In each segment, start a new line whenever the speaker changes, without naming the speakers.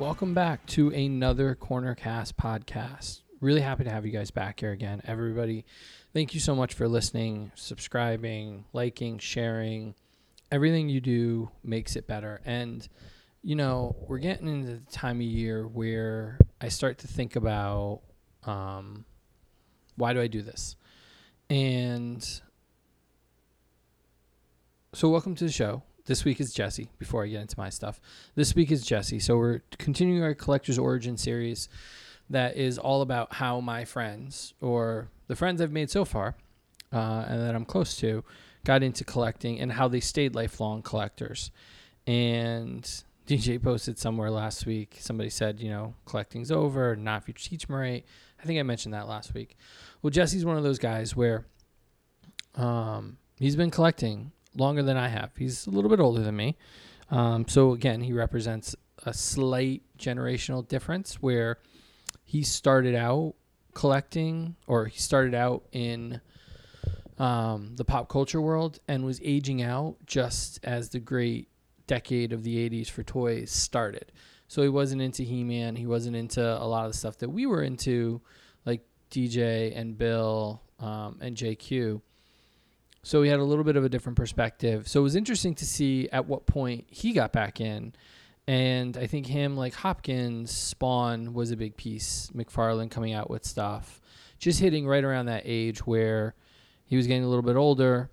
Welcome back to another Cornercast podcast. Really happy to have you guys back here again. Everybody, thank you so much for listening, subscribing, liking, sharing. Everything you do makes it better. And, you know, we're getting into the time of year where I start to think about um, why do I do this? And so, welcome to the show. This week is Jesse. Before I get into my stuff, this week is Jesse. So we're continuing our collector's origin series, that is all about how my friends or the friends I've made so far, uh, and that I'm close to, got into collecting and how they stayed lifelong collectors. And DJ posted somewhere last week. Somebody said, you know, collecting's over, not if you teach them right. I think I mentioned that last week. Well, Jesse's one of those guys where um, he's been collecting longer than I have. He's a little bit older than me. Um, so again, he represents a slight generational difference where he started out collecting or he started out in um, the pop culture world and was aging out just as the great decade of the 80s for toys started. So he wasn't into He Man. He wasn't into a lot of the stuff that we were into, like DJ and Bill um, and JQ. So he had a little bit of a different perspective. So it was interesting to see at what point he got back in. And I think him, like Hopkins, Spawn was a big piece. McFarlane coming out with stuff, just hitting right around that age where he was getting a little bit older,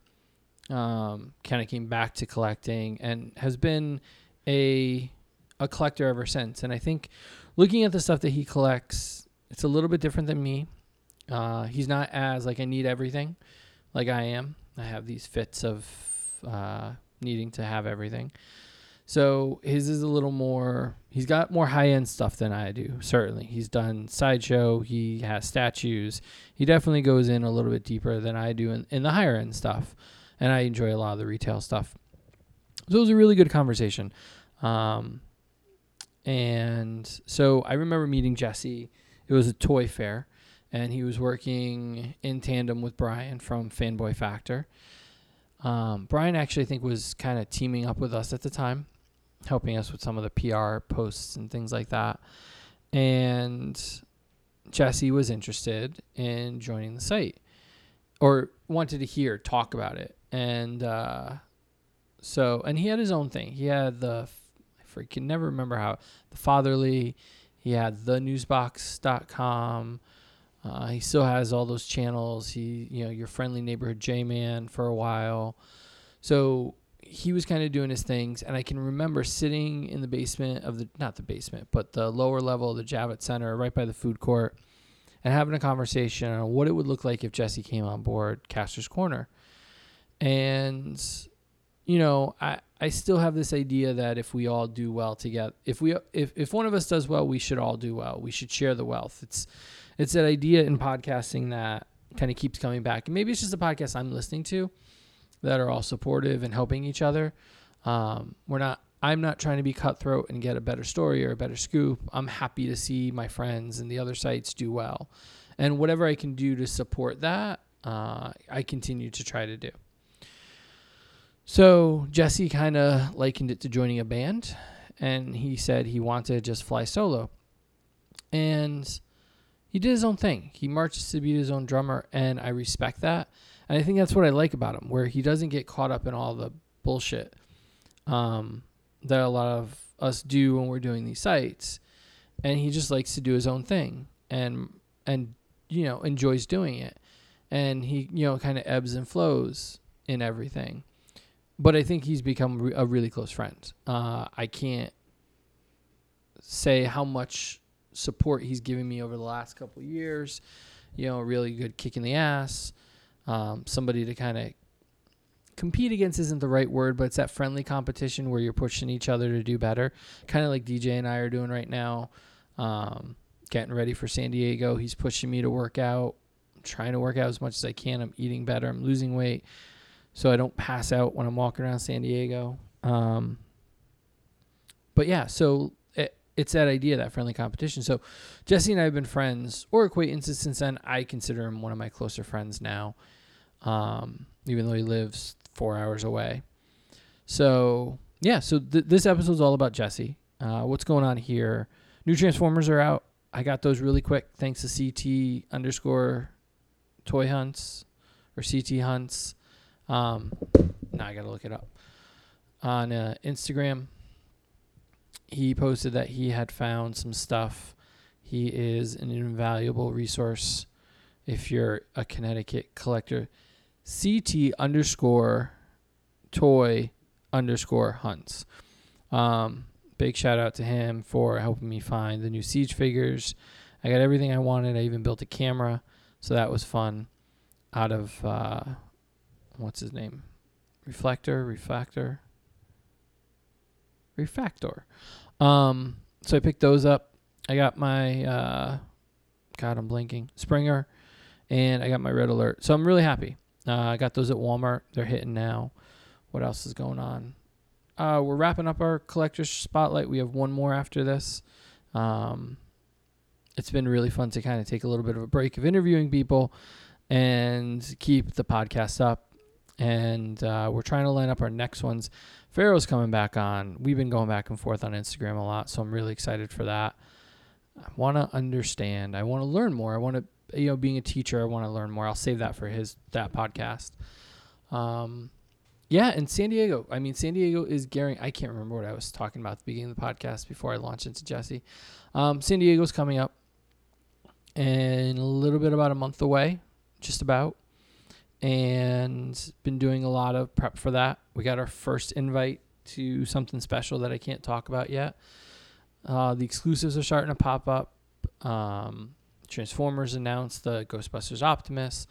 um, kind of came back to collecting, and has been a a collector ever since. And I think looking at the stuff that he collects, it's a little bit different than me. Uh, he's not as like I need everything, like I am. I have these fits of uh, needing to have everything. So his is a little more. He's got more high end stuff than I do. Certainly, he's done sideshow. He has statues. He definitely goes in a little bit deeper than I do in, in the higher end stuff, and I enjoy a lot of the retail stuff. So it was a really good conversation. Um, and so I remember meeting Jesse. It was a toy fair, and he was working in tandem with Brian from Fanboy Factor. Um, Brian actually, I think, was kind of teaming up with us at the time, helping us with some of the PR posts and things like that. And Jesse was interested in joining the site or wanted to hear talk about it. And uh, so, and he had his own thing. He had the, I freaking never remember how, the Fatherly, he had the newsbox.com. Uh, he still has all those channels. He, you know, your friendly neighborhood J Man for a while. So he was kind of doing his things, and I can remember sitting in the basement of the not the basement, but the lower level of the Javits Center, right by the food court, and having a conversation on what it would look like if Jesse came on board Caster's Corner. And you know, I I still have this idea that if we all do well together, if we if if one of us does well, we should all do well. We should share the wealth. It's it's that idea in podcasting that kind of keeps coming back. And maybe it's just the podcast I'm listening to that are all supportive and helping each other. Um, we're not. I'm not trying to be cutthroat and get a better story or a better scoop. I'm happy to see my friends and the other sites do well, and whatever I can do to support that, uh, I continue to try to do. So Jesse kind of likened it to joining a band, and he said he wanted to just fly solo, and he did his own thing. He marches to be his own drummer, and I respect that. And I think that's what I like about him, where he doesn't get caught up in all the bullshit um, that a lot of us do when we're doing these sites, and he just likes to do his own thing and and you know enjoys doing it, and he you know kind of ebbs and flows in everything. But I think he's become a really close friend. Uh, I can't say how much support he's given me over the last couple years. You know, really good kick in the ass. Um, somebody to kind of compete against isn't the right word, but it's that friendly competition where you're pushing each other to do better. Kind of like DJ and I are doing right now. Um, getting ready for San Diego. He's pushing me to work out. I'm trying to work out as much as I can. I'm eating better. I'm losing weight so I don't pass out when I'm walking around San Diego. Um, but yeah, so it's that idea, that friendly competition. So Jesse and I have been friends or acquaintances since then. I consider him one of my closer friends now, um, even though he lives four hours away. So yeah, so th- this episode is all about Jesse. Uh, what's going on here? New Transformers are out. I got those really quick thanks to CT underscore toy hunts or CT hunts. Um, now I got to look it up. On uh, Instagram, he posted that he had found some stuff. He is an invaluable resource if you're a Connecticut collector. CT underscore toy underscore hunts. Um, big shout out to him for helping me find the new siege figures. I got everything I wanted. I even built a camera, so that was fun. Out of uh, what's his name? Reflector, refractor, refactor. Um, so I picked those up. I got my uh, God, I'm blinking Springer, and I got my Red Alert. So I'm really happy. Uh, I got those at Walmart. They're hitting now. What else is going on? Uh, we're wrapping up our collector's spotlight. We have one more after this. Um, it's been really fun to kind of take a little bit of a break of interviewing people and keep the podcast up. And uh, we're trying to line up our next ones. Pharaoh's coming back on. We've been going back and forth on Instagram a lot, so I'm really excited for that. I want to understand. I want to learn more. I want to, you know, being a teacher, I want to learn more. I'll save that for his that podcast. Um, yeah, and San Diego. I mean, San Diego is gearing. I can't remember what I was talking about at the beginning of the podcast before I launched into Jesse. Um, San Diego's coming up, and a little bit about a month away, just about. And been doing a lot of prep for that. We got our first invite to something special that I can't talk about yet. Uh, the exclusives are starting to pop up. Um, Transformers announced the Ghostbusters Optimus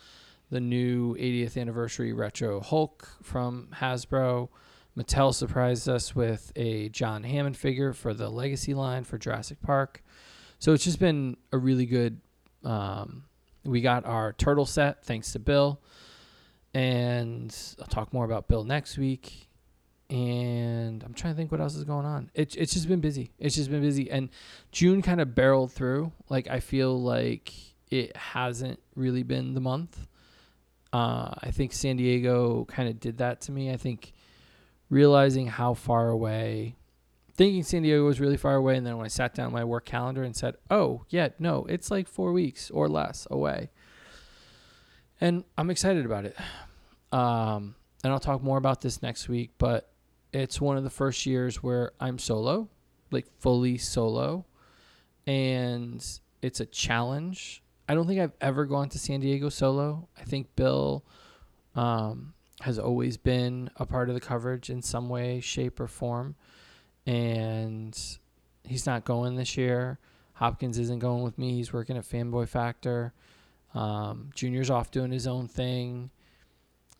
the new 80th anniversary retro Hulk from Hasbro. Mattel surprised us with a John Hammond figure for the Legacy line for Jurassic Park. So it's just been a really good. Um, we got our turtle set thanks to Bill, and I'll talk more about Bill next week. And I'm trying to think what else is going on. It, it's just been busy. It's just been busy, and June kind of barreled through. Like I feel like it hasn't really been the month. Uh, I think San Diego kind of did that to me. I think realizing how far away, thinking San Diego was really far away, and then when I sat down my work calendar and said, "Oh, yeah, no, it's like four weeks or less away," and I'm excited about it. Um, and I'll talk more about this next week, but it's one of the first years where I'm solo, like fully solo, and it's a challenge I don't think I've ever gone to San Diego solo. I think Bill um, has always been a part of the coverage in some way, shape, or form. And he's not going this year. Hopkins isn't going with me. He's working at Fanboy Factor. Um, Junior's off doing his own thing.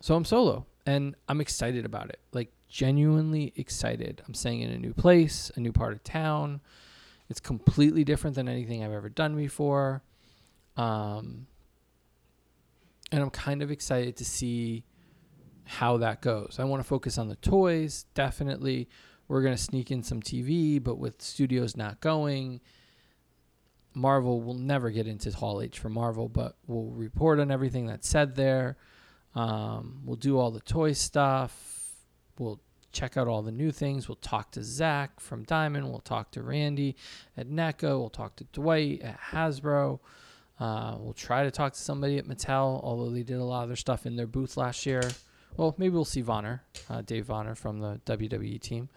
So I'm solo and I'm excited about it. Like, genuinely excited. I'm staying in a new place, a new part of town. It's completely different than anything I've ever done before. Um, and I'm kind of excited to see how that goes. I want to focus on the toys, definitely. We're going to sneak in some TV, but with studios not going, Marvel will never get into Hall H for Marvel, but we'll report on everything that's said there. Um, we'll do all the toy stuff. We'll check out all the new things. We'll talk to Zach from Diamond. We'll talk to Randy at NECA. We'll talk to Dwight at Hasbro. Uh, we'll try to talk to somebody at Mattel, although they did a lot of their stuff in their booth last year. Well, maybe we'll see Vonner, uh, Dave Vonner from the WWE team.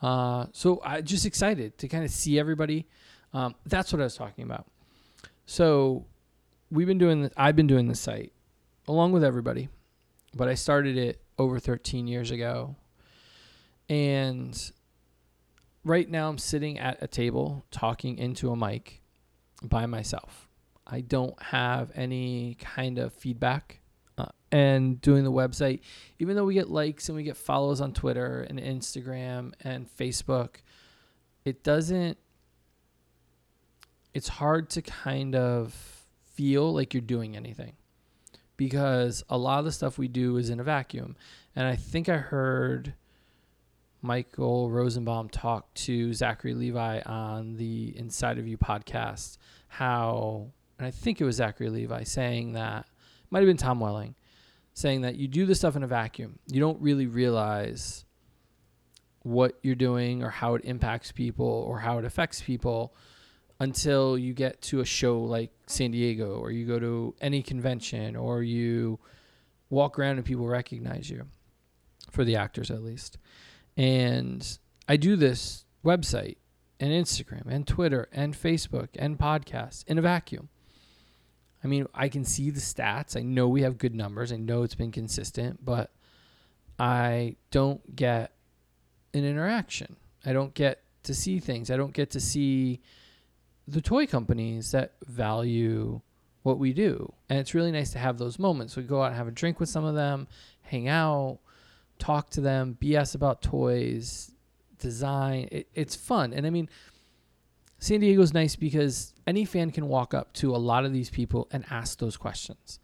Uh, so I'm just excited to kind of see everybody. Um, that's what I was talking about. So we've been doing. I've been doing the site along with everybody, but I started it over 13 years ago, and right now I'm sitting at a table talking into a mic by myself. I don't have any kind of feedback. Uh, and doing the website, even though we get likes and we get follows on Twitter and Instagram and Facebook, it doesn't, it's hard to kind of feel like you're doing anything because a lot of the stuff we do is in a vacuum. And I think I heard Michael Rosenbaum talk to Zachary Levi on the Inside of You podcast how and I think it was Zachary Levi saying that, might have been Tom Welling, saying that you do the stuff in a vacuum. You don't really realize what you're doing or how it impacts people or how it affects people until you get to a show like San Diego or you go to any convention or you walk around and people recognize you for the actors at least. And I do this website and Instagram and Twitter and Facebook and podcasts in a vacuum. I mean, I can see the stats. I know we have good numbers. I know it's been consistent, but I don't get an interaction. I don't get to see things. I don't get to see the toy companies that value what we do. And it's really nice to have those moments. We go out and have a drink with some of them, hang out, talk to them, BS about toys, design. It, it's fun. And I mean, San Diego's nice because any fan can walk up to a lot of these people and ask those questions.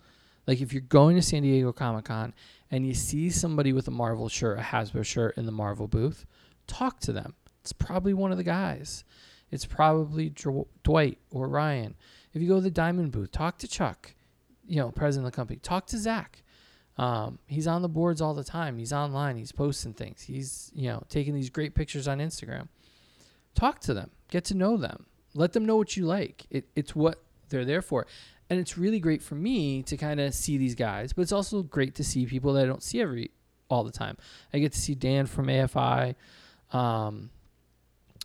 Like if you're going to San Diego Comic Con and you see somebody with a Marvel shirt, a Hasbro shirt in the Marvel booth, talk to them. It's probably one of the guys. It's probably Dwight or Ryan. If you go to the Diamond booth, talk to Chuck, you know, president of the company. Talk to Zach. Um, he's on the boards all the time. He's online. He's posting things. He's you know taking these great pictures on Instagram. Talk to them. Get to know them. Let them know what you like. It, it's what they're there for. And it's really great for me to kind of see these guys, but it's also great to see people that I don't see every all the time. I get to see Dan from AFI. Um,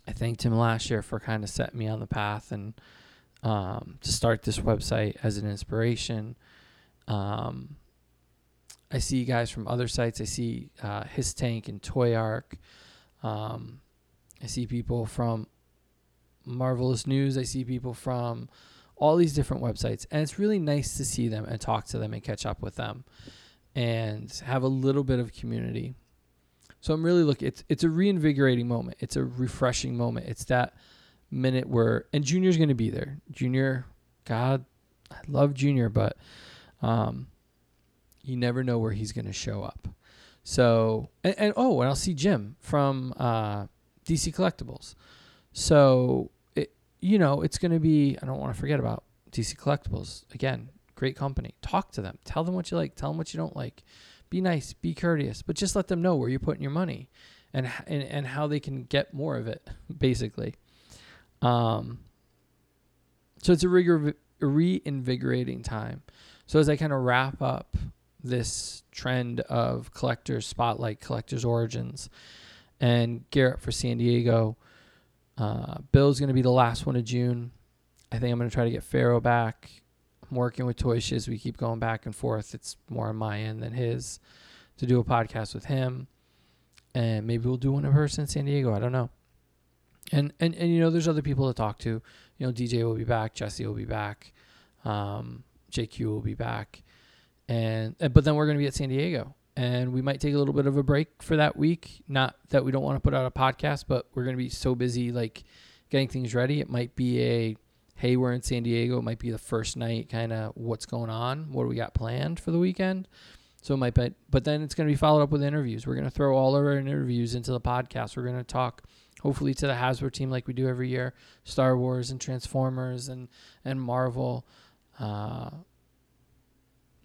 I thanked him last year for kind of setting me on the path and um, to start this website as an inspiration. Um, I see you guys from other sites. I see uh, HISS Tank and Toyark. Um, I see people from Marvelous News. I see people from all these different websites, and it's really nice to see them and talk to them and catch up with them, and have a little bit of community. So I'm really looking. It's it's a reinvigorating moment. It's a refreshing moment. It's that minute where and Junior's going to be there. Junior, God, I love Junior, but um, you never know where he's going to show up. So and, and, oh, and I'll see Jim from uh, DC Collectibles. So it you know it's going to be. I don't want to forget about DC Collectibles again. Great company. Talk to them. Tell them what you like. Tell them what you don't like be nice, be courteous, but just let them know where you're putting your money and and, and how they can get more of it, basically. Um, so it's a, rigor, reinvigorating time. So as I kind of wrap up this trend of collectors spotlight, collectors origins, and Garrett for San Diego, uh, Bill's going to be the last one of June. I think I'm going to try to get Pharaoh back. Working with Toy Shiz. We keep going back and forth. It's more on my end than his to do a podcast with him. And maybe we'll do one in person in San Diego. I don't know. And, and, and, you know, there's other people to talk to. You know, DJ will be back. Jesse will be back. Um, JQ will be back. And, but then we're going to be at San Diego and we might take a little bit of a break for that week. Not that we don't want to put out a podcast, but we're going to be so busy like getting things ready. It might be a hey, we're in San Diego. It might be the first night, kind of what's going on, what do we got planned for the weekend. So it might be, but then it's going to be followed up with interviews. We're going to throw all of our interviews into the podcast. We're going to talk, hopefully, to the Hasbro team like we do every year, Star Wars and Transformers and and Marvel. Uh,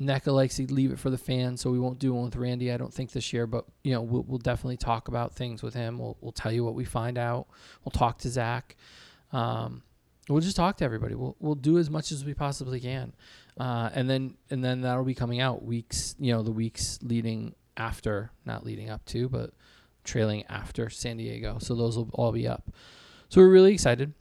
NECA likes to leave it for the fans, so we won't do one with Randy. I don't think this year, but you know we'll, we'll definitely talk about things with him. We'll we'll tell you what we find out. We'll talk to Zach. Um, we'll just talk to everybody. We'll we'll do as much as we possibly can, uh, and then and then that'll be coming out weeks. You know, the weeks leading after, not leading up to, but trailing after San Diego. So those will all be up. So we're really excited.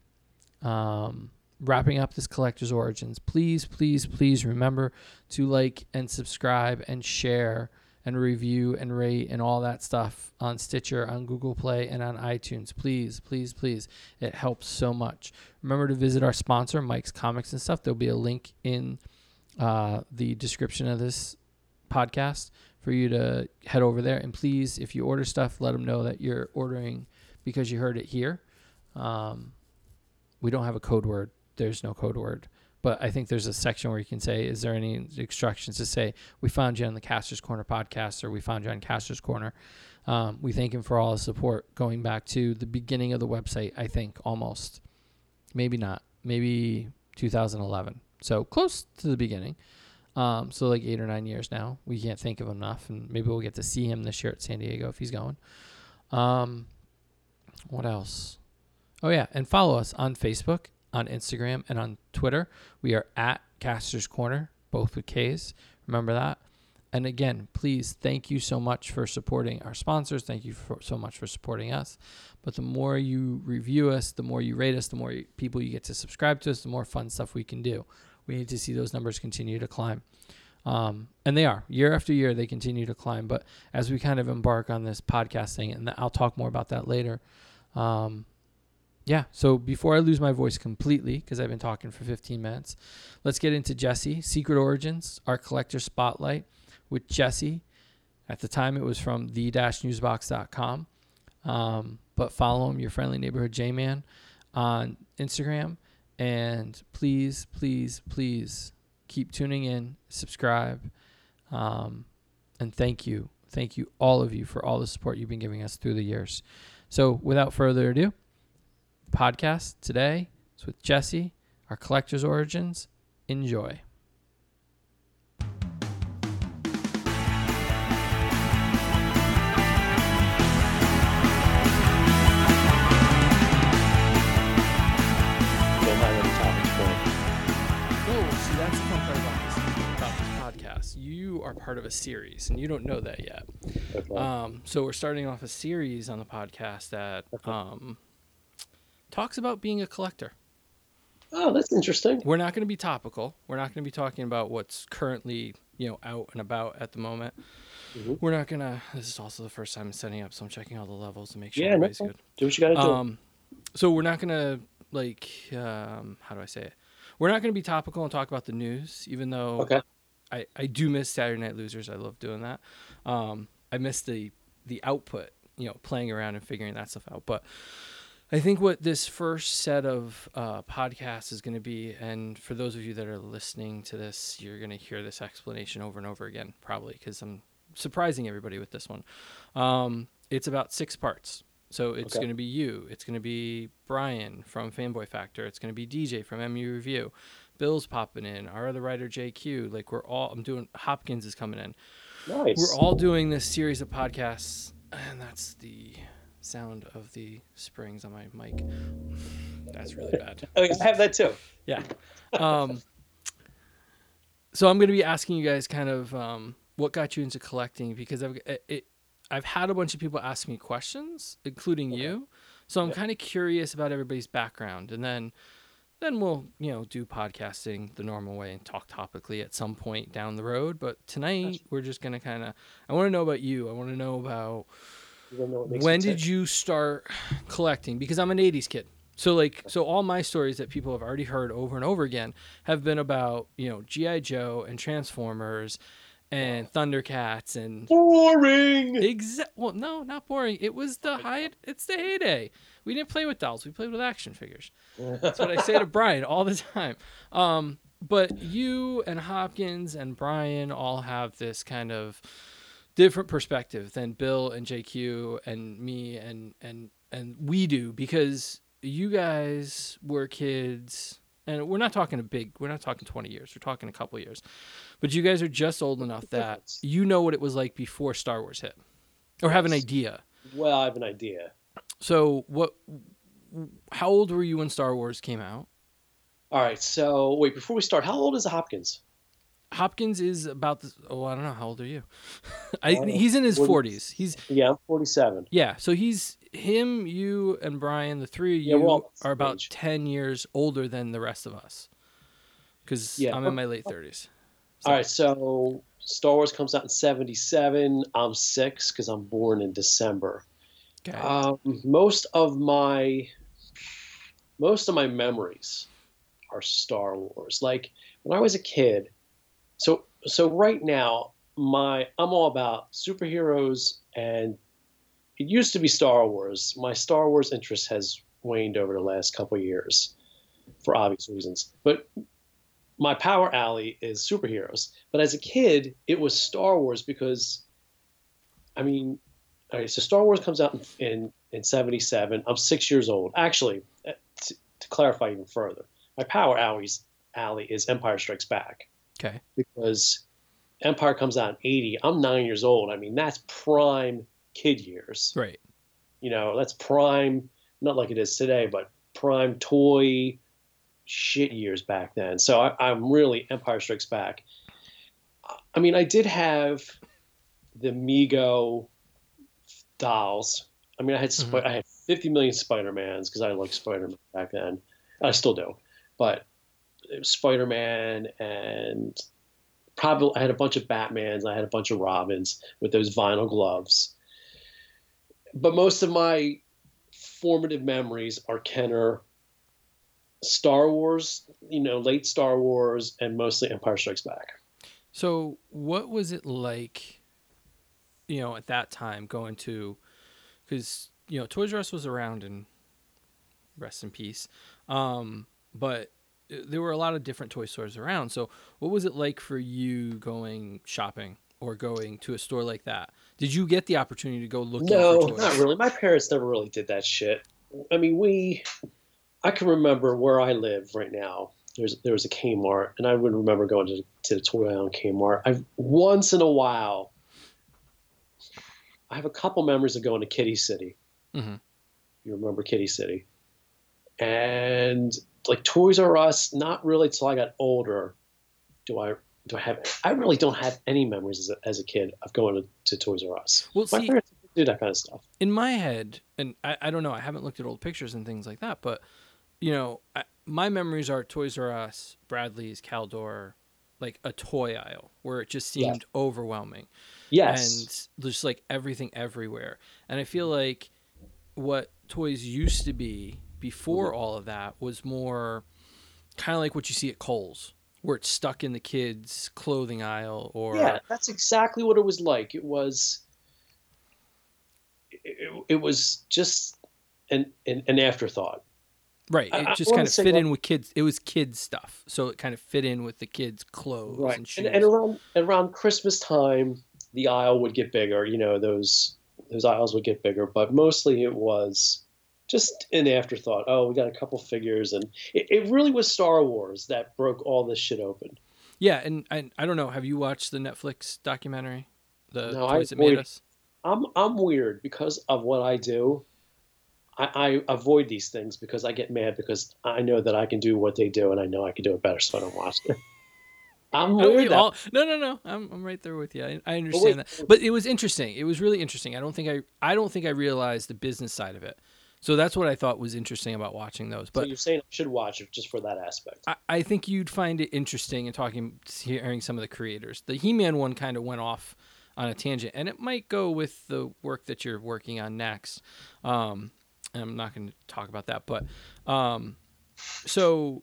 Um, wrapping up this collector's origins. Please, please, please remember to like and subscribe and share and review and rate and all that stuff on Stitcher, on Google Play, and on iTunes. Please, please, please. It helps so much. Remember to visit our sponsor, Mike's Comics and stuff. There'll be a link in uh, the description of this podcast for you to head over there. And please, if you order stuff, let them know that you're ordering because you heard it here. Um, we don't have a code word. There's no code word but I think there's a section where you can say, is there any instructions to say, we found you on the Caster's Corner podcast or we found you on Caster's Corner. Um, we thank him for all his support going back to the beginning of the website, I think almost. Maybe not. Maybe 2011. So close to the beginning. Um, so like eight or nine years now. We can't think of enough. And maybe we'll get to see him this year at San Diego if he's going. Um, What else? Oh yeah, and follow us on Facebook, on Instagram, and on Twitter. We are at Casters Corner, both with K's. Remember that. And again, please, thank you so much for supporting our sponsors. Thank you for, so much for supporting us. But the more you review us, the more you rate us, the more people you get to subscribe to us, the more fun stuff we can do. We need to see those numbers continue to climb. Um, and they are year after year, they continue to climb. But as we kind of embark on this podcasting, and I'll talk more about that later. Um, yeah. So before I lose my voice completely, because I've been talking for 15 minutes, let's get into Jesse, Secret Origins, our collector spotlight with Jesse. At the time, it was from the-newsbox.com. Um, but follow him, your friendly neighborhood J-Man, on Instagram. And please, please, please keep tuning in, subscribe, um, and thank you. Thank you, all of you, for all the support you've been giving us through the years. So, without further ado, podcast today is with Jesse, our collector's origins. Enjoy. you are part of a series, and you don't know that yet. Okay. Um, so we're starting off a series on the podcast that um, talks about being a collector.
Oh, that's interesting.
We're not going to be topical. We're not going to be talking about what's currently, you know, out and about at the moment. Mm-hmm. We're not going to. This is also the first time I'm setting up, so I'm checking all the levels to make sure
yeah, everybody's no, good. Do what you got to do. Um,
so we're not going to like, um, how do I say it? We're not going to be topical and talk about the news, even though
okay.
I, I do miss Saturday Night Losers. I love doing that. Um, I miss the the output, you know, playing around and figuring that stuff out. But I think what this first set of uh, podcasts is going to be, and for those of you that are listening to this, you're going to hear this explanation over and over again, probably because I'm surprising everybody with this one. Um, it's about six parts. So it's okay. going to be you. It's going to be Brian from Fanboy Factor. It's going to be DJ from MU Review. Bill's popping in. Our other writer JQ. Like we're all. I'm doing. Hopkins is coming in.
Nice.
We're all doing this series of podcasts, and that's the sound of the springs on my mic. That's really bad.
I have that too.
Yeah. Um, so I'm going to be asking you guys kind of um, what got you into collecting because I've it, I've had a bunch of people ask me questions, including okay. you. So I'm yeah. kind of curious about everybody's background, and then then we'll you know do podcasting the normal way and talk topically at some point down the road but tonight we're just gonna kind of i want to know about you i want to know about when did you start collecting because i'm an 80s kid so like so all my stories that people have already heard over and over again have been about you know gi joe and transformers and Thundercats and
boring.
Exact. Well, no, not boring. It was the high. It's the heyday. We didn't play with dolls. We played with action figures. That's what I say to Brian all the time. Um, but you and Hopkins and Brian all have this kind of different perspective than Bill and JQ and me and and and we do because you guys were kids and we're not talking a big we're not talking 20 years we're talking a couple years but you guys are just old enough that you know what it was like before star wars hit or have an idea.
Well i have an idea.
So what how old were you when star wars came out?
All right so wait before we start how old is hopkins
Hopkins is about this. Oh, I don't know. How old are you? I, he's in his 40s. He's
yeah, I'm 47.
Yeah, so he's him, you, and Brian. The three of you yeah, are about age. 10 years older than the rest of us. Because yeah, I'm in my late 30s.
So. All right, so Star Wars comes out in 77. I'm six because I'm born in December. Okay. Um, most of my most of my memories are Star Wars. Like when I was a kid so so right now, my I'm all about superheroes and it used to be Star Wars. My Star Wars interest has waned over the last couple years for obvious reasons. But my power alley is superheroes. But as a kid, it was Star Wars because I mean, all right, so Star Wars comes out in in, in 77. I'm 6 years old. Actually, uh, to, to clarify even further, my power alley's alley is Empire Strikes Back.
Okay.
Because Empire comes out in 80. I'm nine years old. I mean, that's prime kid years.
Right.
You know, that's prime not like it is today, but prime toy shit years back then. So I, am really Empire Strikes Back. I mean, I did have the Mego dolls. I mean, I had mm-hmm. I had 50 million Spider Mans because I liked Spider Man back then. I still do, but Spider Man and probably I had a bunch of Batmans. I had a bunch of Robins with those vinyl gloves. But most of my formative memories are Kenner, Star Wars, you know, late Star Wars, and mostly Empire Strikes Back.
So, what was it like, you know, at that time going to, because you know, Toys R Us was around and rest in peace, um, but there were a lot of different toy stores around. So, what was it like for you going shopping or going to a store like that? Did you get the opportunity to go look? At it?
No, not really. My parents never really did that shit. I mean, we. I can remember where I live right now. There's there was a Kmart, and I would remember going to to the Toy Island Kmart. I once in a while. I have a couple memories of going to Kiddie City. Mm-hmm. You remember Kiddie City, and like Toys R Us. Not really till I got older. Do I do I have? I really don't have any memories as a, as a kid of going to, to Toys R Us. Well, my see, parents do that kind of stuff.
In my head, and I, I don't know. I haven't looked at old pictures and things like that, but you know, I, my memories are Toys R Us, Bradley's, Caldor, like a toy aisle where it just seemed overwhelming.
Yes.
And just like everything everywhere. And I feel like what toys used to be before mm-hmm. all of that was more kind of like what you see at Kohl's where it's stuck in the kids' clothing aisle or
yeah that's exactly what it was like it was it, it was just an, an, an afterthought
right it just I kind of fit in with kids it was kids stuff so it kind of fit in with the kids clothes right. and shoes
and, and around around christmas time the aisle would get bigger you know those those aisles would get bigger but mostly it was just an afterthought. Oh, we got a couple figures, and it, it really was Star Wars that broke all this shit open.
Yeah, and I, I don't know. Have you watched the Netflix documentary, the no, toys I, that made us?
I'm I'm weird because of what I do. I, I, avoid these things because I get mad because I know that I can do what they do, and I know I can do it better, so I don't watch it. I'm weird.
All, no, no, no. I'm, I'm right there with you. I, I understand wait, that, but it was interesting. It was really interesting. I don't think I I don't think I realized the business side of it. So that's what I thought was interesting about watching those. But
so you're saying I should watch it just for that aspect.
I, I think you'd find it interesting in talking, hearing some of the creators. The He-Man one kind of went off on a tangent, and it might go with the work that you're working on next. Um, I'm not going to talk about that, but um, so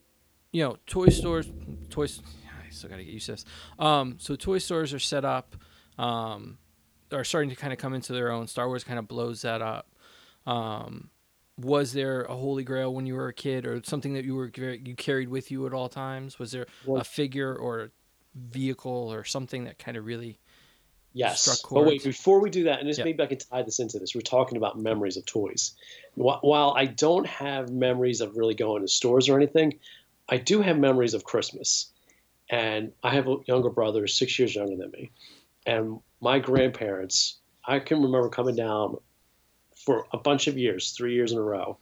you know, toy stores, toys. I still got to get used to this. Um, so toy stores are set up, um, are starting to kind of come into their own. Star Wars kind of blows that up. Um, was there a holy grail when you were a kid or something that you were you carried with you at all times? Was there well, a figure or a vehicle or something that kind of really
yes. but wait before we do that and this yep. maybe i can tie this into this we're talking about memories of toys. While i don't have memories of really going to stores or anything i do have memories of christmas. And i have a younger brother six years younger than me. And my grandparents i can remember coming down for a bunch of years, three years in a row,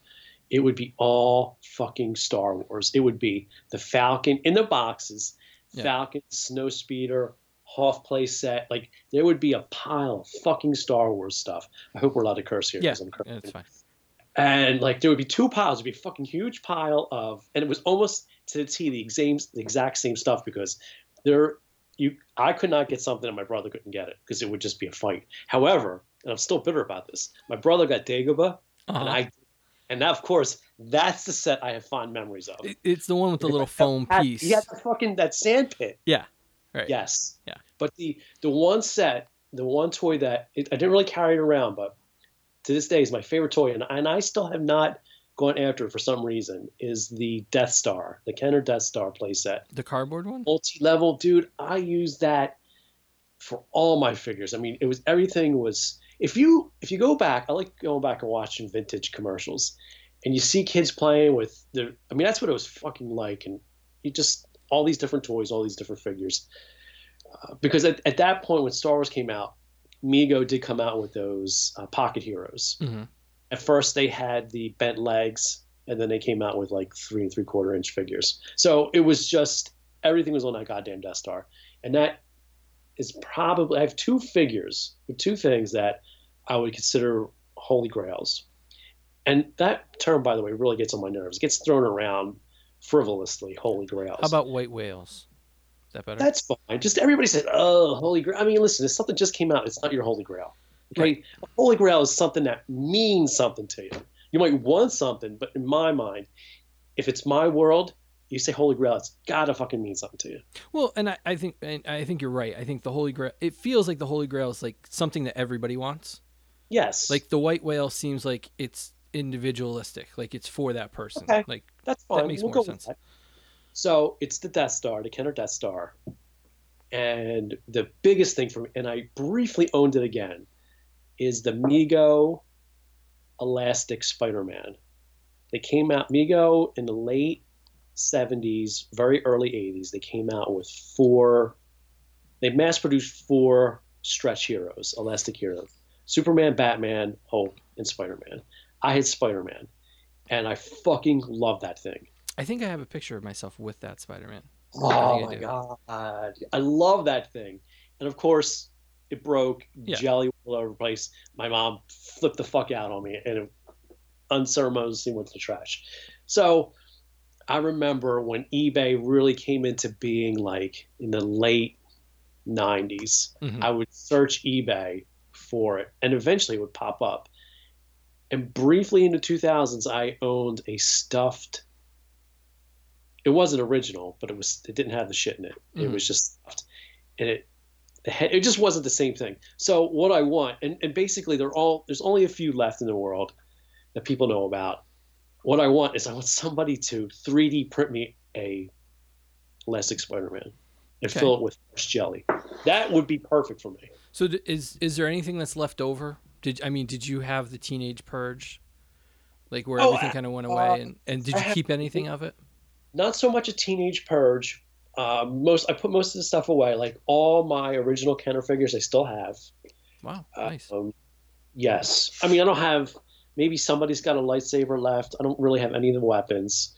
it would be all fucking Star Wars. It would be the Falcon in the boxes, yeah. Falcon, Snowspeeder, Hoth play set. Like there would be a pile of fucking Star Wars stuff. I hope we're allowed to curse here.
Yeah, I'm cursing. yeah, it's fine.
And like there would be two piles. It'd be a fucking huge pile of, and it was almost to the T the exact the exact same stuff because there you I could not get something and my brother couldn't get it because it would just be a fight. However, and I'm still bitter about this. My brother got Dagobah, uh-huh. and I, and of course, that's the set I have fond memories of.
It's the one with the little foam piece.
He had the fucking that sand pit.
Yeah. Right.
Yes.
Yeah.
But the the one set, the one toy that it, I didn't really carry it around, but to this day is my favorite toy, and and I still have not gone after it for some reason is the Death Star, the Kenner Death Star playset.
The cardboard one?
Multi level, dude. I use that for all my figures. I mean, it was everything was if you if you go back, I like going back and watching vintage commercials, and you see kids playing with the. I mean, that's what it was fucking like, and you just all these different toys, all these different figures. Uh, because at, at that point, when Star Wars came out, Mego did come out with those uh, pocket heroes, mm-hmm. at first they had the bent legs, and then they came out with like three and three quarter inch figures. So it was just everything was on that goddamn Death Star, and that is probably I have two figures two things that I would consider holy grails. And that term, by the way, really gets on my nerves. It gets thrown around frivolously, holy grails.
How about white whales? Is that better?
That's fine. Just everybody said, "Oh, holy grail." I mean, listen, if something just came out, it's not your holy grail. Okay, right. a holy grail is something that means something to you. You might want something, but in my mind, if it's my world, you say holy grail, it's gotta fucking mean something to you.
Well, and I, I think and I think you're right. I think the holy grail. It feels like the holy grail is like something that everybody wants.
Yes.
Like the white whale seems like it's individualistic, like it's for that person.
Okay.
Like
that's fine. That makes we'll more sense. So it's the Death Star, the Kenner Death Star, and the biggest thing for me, and I briefly owned it again, is the Mego Elastic Spider-Man. They came out Mego in the late 70s, very early 80s. They came out with four. They mass-produced four stretch heroes, elastic heroes: Superman, Batman, Hulk, and Spider-Man. I had Spider Man, and I fucking love that thing.
I think I have a picture of myself with that Spider Man.
Oh my god, I love that thing, and of course it broke, yeah. jelly all over the place. My mom flipped the fuck out on me, and it unceremoniously went to the trash. So I remember when eBay really came into being, like in the late '90s. Mm-hmm. I would search eBay for it, and eventually it would pop up. And briefly in the 2000s, I owned a stuffed. It wasn't original, but it was. It didn't have the shit in it. Mm-hmm. It was just stuffed, and it. It just wasn't the same thing. So what I want, and, and basically, they're all. There's only a few left in the world that people know about. What I want is I want somebody to 3D print me a Elastic Spider-Man and okay. fill it with fresh jelly. That would be perfect for me.
So is is there anything that's left over did I mean? Did you have the teenage purge, like where oh, everything kind of went away? Uh, and and did you keep anything of it?
Not so much a teenage purge. Uh, most I put most of the stuff away. Like all my original Kenner figures, I still have.
Wow, uh, nice. Um,
yes, I mean I don't have. Maybe somebody's got a lightsaber left. I don't really have any of the weapons.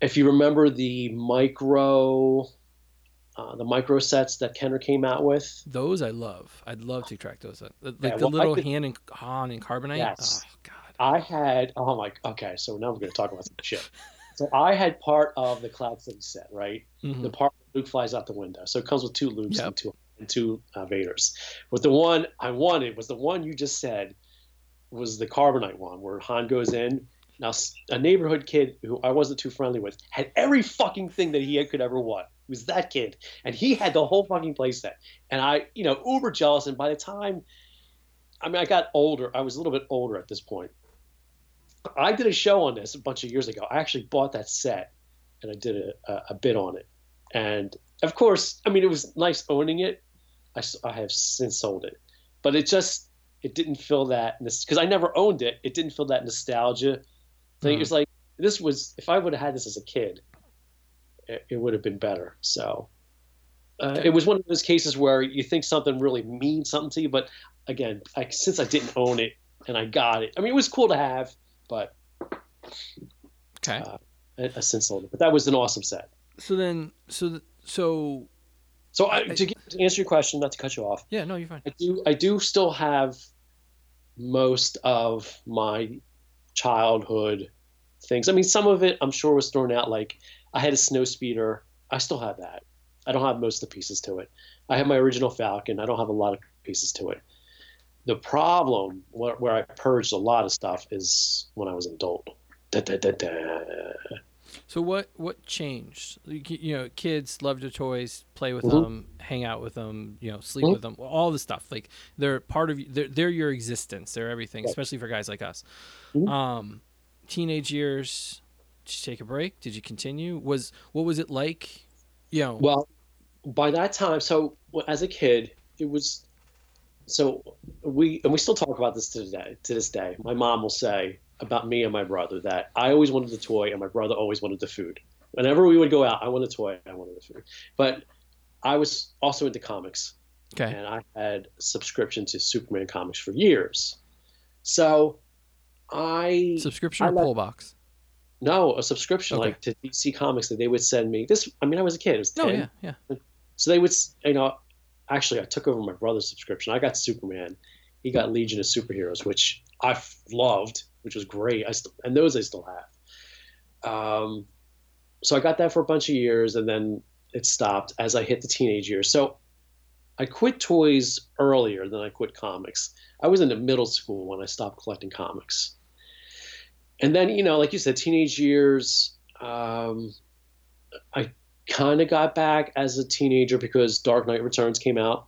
If you remember the micro uh, the micro sets that Kenner came out with.
Those I love. I'd love to track those. Like yeah, the little could, Han and Han and Carbonite. Yes. Oh God.
I had. Oh my. Okay, so now we're going to talk about some shit. So I had part of the Cloud City set, right? Mm-hmm. The part Luke flies out the window. So it comes with two Lukes yep. and two and two uh, Vaders. But the one I wanted was the one you just said was the Carbonite one, where Han goes in. Now, a neighborhood kid who I wasn't too friendly with had every fucking thing that he could ever want It was that kid, and he had the whole fucking playset. And I, you know, uber jealous. And by the time, I mean, I got older. I was a little bit older at this point. I did a show on this a bunch of years ago. I actually bought that set, and I did a, a, a bit on it. And of course, I mean, it was nice owning it. I, I have since sold it, but it just it didn't feel that because I never owned it. It didn't feel that nostalgia thing. Mm. It was like this was if I would have had this as a kid, it, it would have been better. So uh, it was one of those cases where you think something really means something to you, but again, I, since I didn't own it and I got it, I mean, it was cool to have, but
okay,
uh, I, I since it. But that was an awesome set.
So then, so so
so I, to, get, to answer your question, not to cut you off.
Yeah, no, you're fine.
I do I do still have most of my childhood things. I mean, some of it I'm sure was thrown out. Like I had a snow speeder. I still have that. I don't have most of the pieces to it. I have my original Falcon. I don't have a lot of pieces to it. The problem where, where I purged a lot of stuff is when I was an adult. Da, da, da,
so what what changed? You know, kids love their toys, play with mm-hmm. them, hang out with them, you know, sleep mm-hmm. with them, all the stuff. Like they're part of they're they're your existence. They're everything, especially for guys like us. Mm-hmm. Um, teenage years, did you take a break? Did you continue? Was what was it like? You know.
Well, by that time, so as a kid, it was. So we and we still talk about this to today. To this day, my mom will say about me and my brother that I always wanted the toy and my brother always wanted the food. Whenever we would go out, I wanted the toy, I wanted the food. But I was also into comics.
Okay.
And I had a subscription to Superman comics for years. So I
subscription
I
or
let-
pull box.
no a subscription
Okay.
like to DC Comics that they would send me. This I mean I was a kid. It was 10.
Oh, yeah, yeah.
So they would, you know, actually, I took over my brother's subscription. I got Superman. He got Legion of Superheroes, which I loved, which was great. I still, and those I still have. Um, so I got that for a bunch of years, and then it stopped as I hit the teenage years. So I quit toys earlier than I quit comics. I was in the middle school when I stopped collecting comics. And then, you know, like you said, teenage years. Um, I kind of got back as a teenager because Dark Knight Returns came out.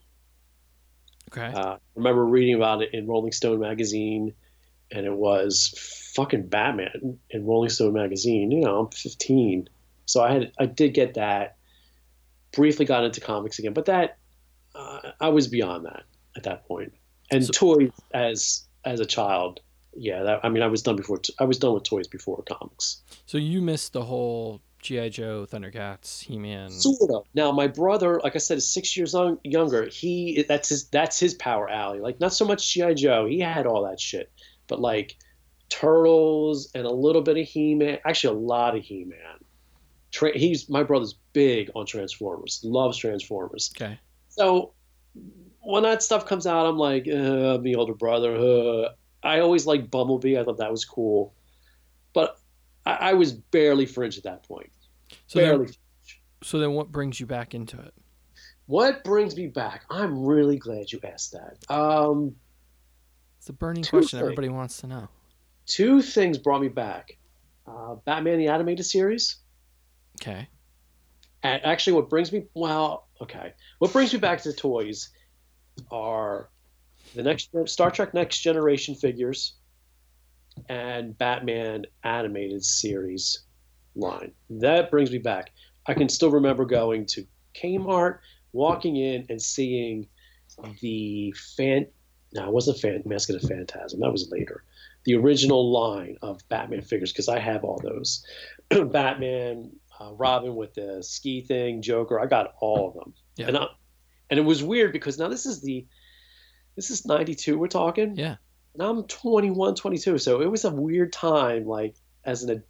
Okay.
Uh, I remember reading about it in Rolling Stone magazine, and it was fucking Batman in Rolling Stone magazine. You know, I'm 15, so I had I did get that. Briefly got into comics again, but that uh, I was beyond that at that point. And
So-
toys as as a child, yeah. That, I mean, I was done before. I was done with toys before comics.
so you missed the whole GI Joe, Thundercats, He Man.
Sort of. Now, my brother, like I said, is six years young, younger. He that's his that's his power alley. Like not so much GI Joe. He had all that shit, but like Turtles and a little bit of He Man. Actually, a lot of He Man. Tra- he's my brother's big on Transformers. Loves Transformers.
Okay.
So when that stuff comes out, I'm like, uh, the older brother. Uh. I always liked Bumblebee. I thought that was cool, but I, I was barely fringe at that point.
So
barely.
then, so then, what brings you back into it?
What brings me back? I'm really glad you asked that. Um,
It's a burning
Two
question
things.
everybody wants to know.
two things brought me back: uh, Batman the animated series,
Okay.
and actually, what brings me well, okay, what brings me back to toys are the next Star Trek Next Generation figures and Batman animated series line. That brings me back. I can still remember going to Kmart, walking in and seeing the fan. No, it wasn't fan Mask of the Phantasm. That was later. The original line of Batman figures because I have all those. Batman, uh, Robin with the ski thing, Joker. I got all of them.
Yeah.
And I, and it was weird because now this is the this is 92 we're talking.
Yeah.
And I'm 21, 22. So it was a weird time like as an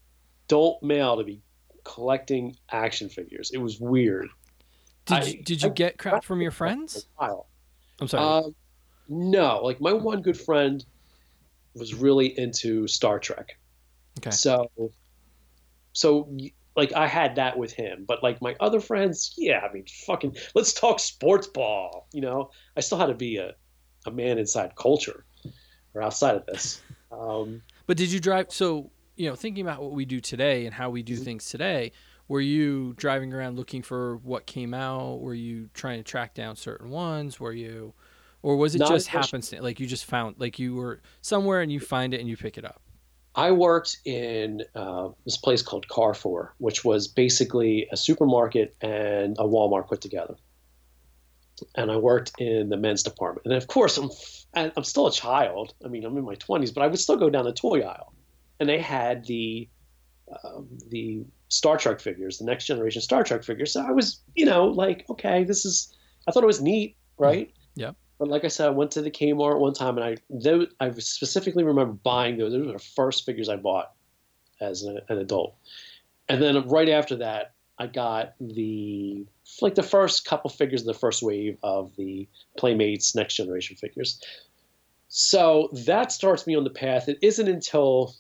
adult male to be collecting action figures. It was weird.
Did
I-
you, did you
I-
get crap from your friends?
For a while.
I'm sorry.
Um, no, like my one good friend was really into Star Trek.
Okay.
So, so like I had that with him, but like my other friends, yeah, I mean, fucking, let's talk sports ball. You know, I still had to be a, a man inside culture or outside of this. Um,
But did you drive? So you know, thinking about what we do today and how we do
Mhm.
things today, were you driving around looking for what came out? Were you trying to track down certain ones? Were you, or was it
Not
just happenstance? Like you just found, like you were somewhere and you find it and you pick it up.
I worked in uh, this place called Carrefour, which was basically a supermarket and a Walmart put together. And I worked in the men's department. And of course, I'm I'm still a child. I mean, I'm in my 20s, but I would still go down the toy aisle, and they had the um, the Star Trek figures, the next generation Star Trek figures. So I was, you know, like, okay, this is. I thought it was neat, right?
Yeah.
But like I said, I went to the Kmart one time, and I I specifically remember buying those. Those were the first figures I bought as an, an adult. And then right after that, I got the like the first couple figures the first wave of the Playmates Next Generation figures. So that starts me on the path. It isn't until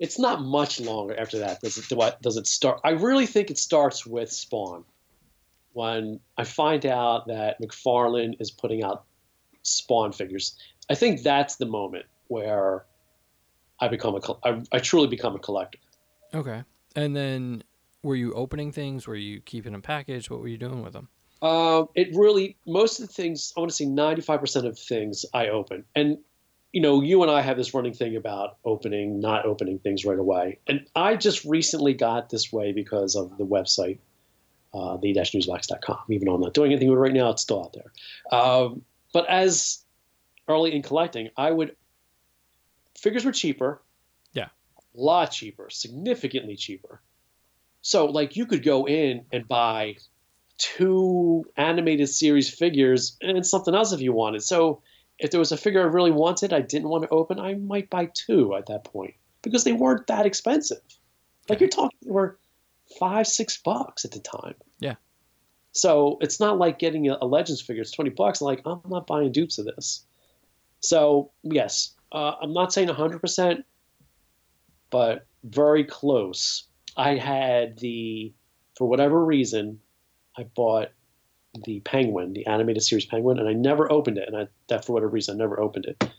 it's not much longer after that does it do I, does it start. I really think it starts with Spawn when I find out that McFarlane is putting out Spawn figures. I think that's the moment where I become a I, I truly become a collector.
Okay. And then were you opening things? Were you keeping them packaged? What were you doing with them?
Um, it really most of the things I want to say ninety five percent of things I open, and you know, you and I have this running thing about opening, not opening things right away, and I just recently got this way because of the website, uh, the-newsbox.com. Even though I'm not doing anything with it right now, it's still out there. Um, but as early in collecting, I would figures were cheaper,
Yeah.
a lot cheaper, significantly cheaper. So like you could go in and buy two animated series figures and something else if you wanted. So if there was a figure I really wanted, I didn't want to open, I might buy two at that point because they weren't that expensive. Like you're talking, they were five, six bucks at the time.
Yeah.
So it's not like getting a, a Legends figure. It's 20 bucks. I'm like, I'm not buying dupes of this. So, yes, uh, I'm not saying 100%, but very close. I had the, for whatever reason, I bought the Penguin, the animated series Penguin, and I never opened it. And I, that for whatever reason, I never opened it.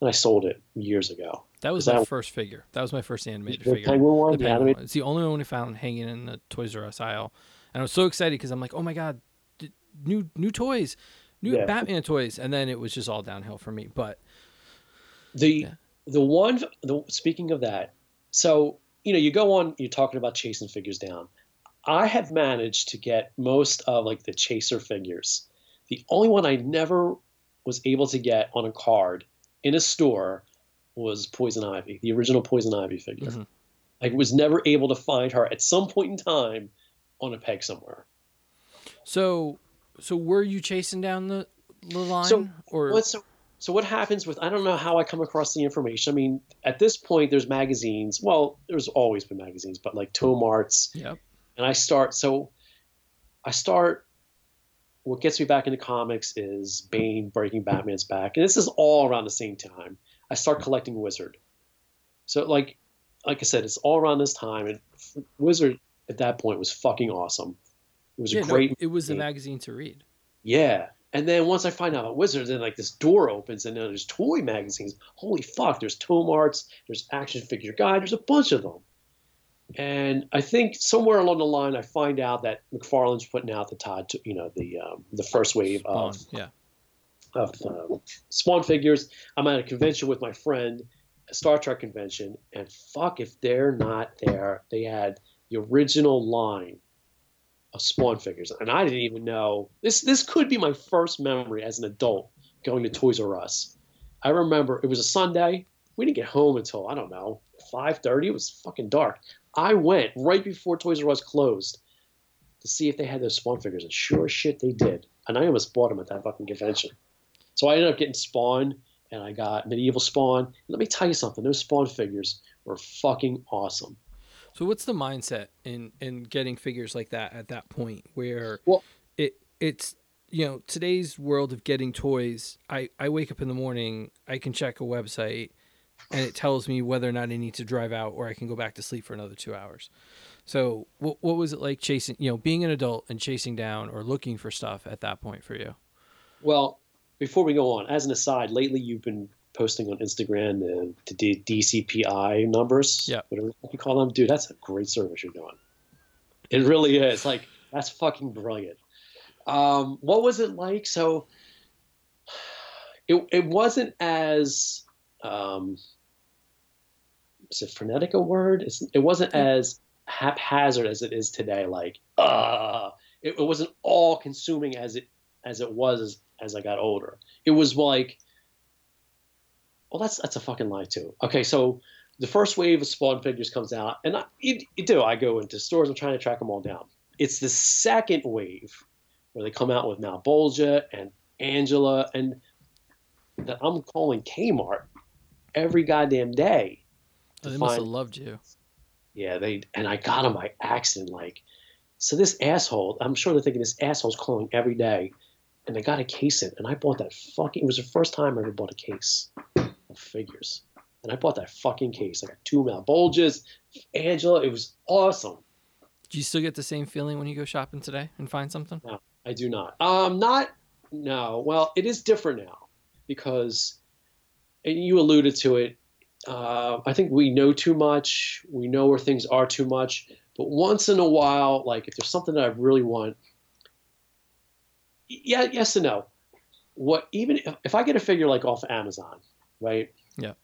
And I sold it years ago.
That was my that, first figure. That was my first animated
the
figure.
Penguin one,
the,
the
Penguin. One. It's the only one we found hanging in the Toys R Us aisle, and I was so excited because I'm like, oh my god, new new toys, new yeah. Batman toys, and then it was just all downhill for me. But
the yeah. the one, the speaking of that, so you know, you go on, you're talking about chasing figures down. I have managed to get most of like the chaser figures. The only one I never was able to get on a card in a store was Poison Ivy, the original Poison Ivy figure. Mm-hmm. I was never able to find her at some point in time on a peg somewhere.
So, so were you chasing down the, the line,
so,
or
what, so, so what happens with? I don't know how I come across the information. I mean, at this point, there's magazines. Well, there's always been magazines, but like Tomart's.
Yep.
And I start. So, I start what gets me back into comics is Bane breaking Batman's back, and this is all around the same time. I start collecting Wizard. So like, like I said, it's all around this time, and Wizard at that point was fucking awesome. It was
yeah,
a great.
No, it was a magazine to read.
Yeah, and then once I find out about Wizard, then like this door opens, and then there's toy magazines. Holy fuck! There's Tomart's, there's Action Figure Guide, there's a bunch of them. And I think somewhere along the line, I find out that McFarlane's putting out the Todd, you know, the um, the first wave
Spawn,
of
yeah
of um, Spawn figures. I'm at a convention with my friend, a Star Trek convention, and fuck if they're not there. They had the original line of Spawn figures, and I didn't even know this. This could be my first memory as an adult going to Toys R Us. I remember it was a Sunday. We didn't get home until I don't know 5:30. It was fucking dark. I went right before Toys R Us closed to see if they had those Spawn figures, and sure as shit they did. And I almost bought them at that fucking convention. So I ended up getting Spawn, and I got Medieval Spawn. And let me tell you something: those Spawn figures were fucking awesome.
So what's the mindset in in getting figures like that at that point where
well,
it it's you know today's world of getting toys I, I wake up in the morning i can check a website and it tells me whether or not I need to drive out or I can go back to sleep for another two hours. So, what what was it like chasing, you know, being an adult and chasing down or looking for stuff at that point for you?
Well, before we go on, as an aside, lately you've been posting on Instagram the, the DPCI numbers,
yeah,
whatever you call them, dude. That's a great service you're doing. It really is. Like that's fucking brilliant. Um, what was it like? So, it it wasn't as um, is it frenetic a word? It's, it wasn't as haphazard as it is today. Like, uh, it, it wasn't all consuming as it as it was as, as I got older. It was like, well, that's that's a fucking lie too. Okay, so the first wave of Spawn figures comes out, and I, you, you do. I go into stores. I'm trying to track them all down. It's the second wave where they come out with Malebolgia and Angela, and that I'm calling Kmart every goddamn day.
Oh, they must have loved you.
Yeah, they and I got them by accident. Like, so this asshole, I'm sure they're thinking this asshole's calling every day, and they got a case in, and I bought that fucking. It was the first time I ever bought a case of figures, and I bought that fucking case. I got two Malebolgias, Angela. It was awesome.
Do you still get the same feeling when you go shopping today and find something?
No, I do not. Um, not no. Well, it is different now because you alluded to it. Uh, I think we know too much. We know where things are too much. But once in a while, like if there's something that I really want, yeah, yes and no. What even if, if I get a figure like off Amazon, right?
Yeah.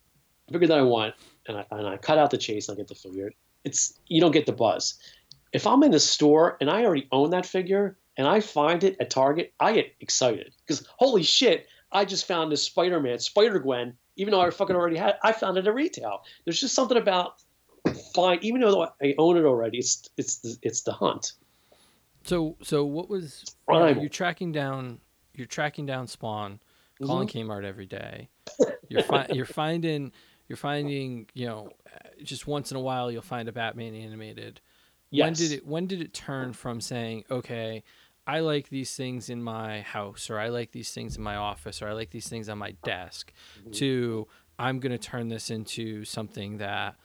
Figure that I want, and I, and I cut out the chase, and I get the figure. It's you don't get the buzz. If I'm in the store and I already own that figure, and I find it at Target, I get excited because holy shit, I just found this Spider-Man, Spider-Gwen even though I fucking already had, I found it at retail. There's just something about fine, even though I own it already. It's it's the, it's the hunt.
So so what was you're tracking down? You're tracking down Spawn. mm-hmm. calling Kmart every day. You're fi- you're finding you're finding you know just once in a while you'll find a Batman animated. Yes. When did it when did it turn from saying okay I like these things in my house or I like these things in my office or I like these things on my desk mm-hmm. to I'm going to turn this into something that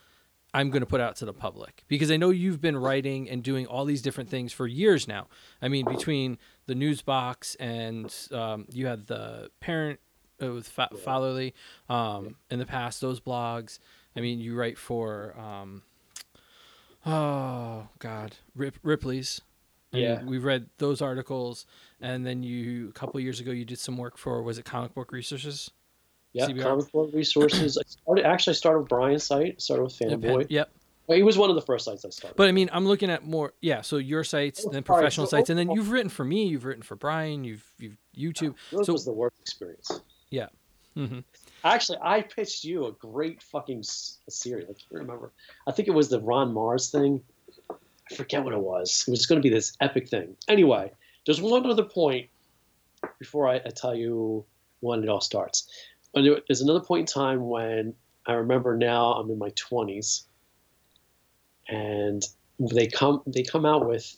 I'm going to put out to the public because I know you've been writing and doing all these different things for years now. I mean, between the news box and um, you had the parent uh, with Fa- Fatherly um, in the past, those blogs. I mean, you write for, um, oh God, Rip- Ripley's. Yeah, we've read those articles, and then you a couple years ago you did some work for was it Comic Book Resources?
Yeah, CBR. Comic Book Resources. I started actually I started with Brian's site. Started with Fanboy.
Yep.
Well, he was one of the first sites I started.
But I mean, I'm looking at more. Yeah, so your sites, oh, then professional right, so, sites, and then you've written for me. You've written for Brian. You've you've YouTube.
This
so,
was the worst experience.
Yeah. Mm-hmm.
Actually, I pitched you a great fucking series. I can't remember. I think it was the Ron Marz thing. I forget what it was. It was going to be this epic thing. Anyway, there's one other point before I, I tell you when it all starts. There's another point in time when I remember now I'm in my 20s, and they come they come out with.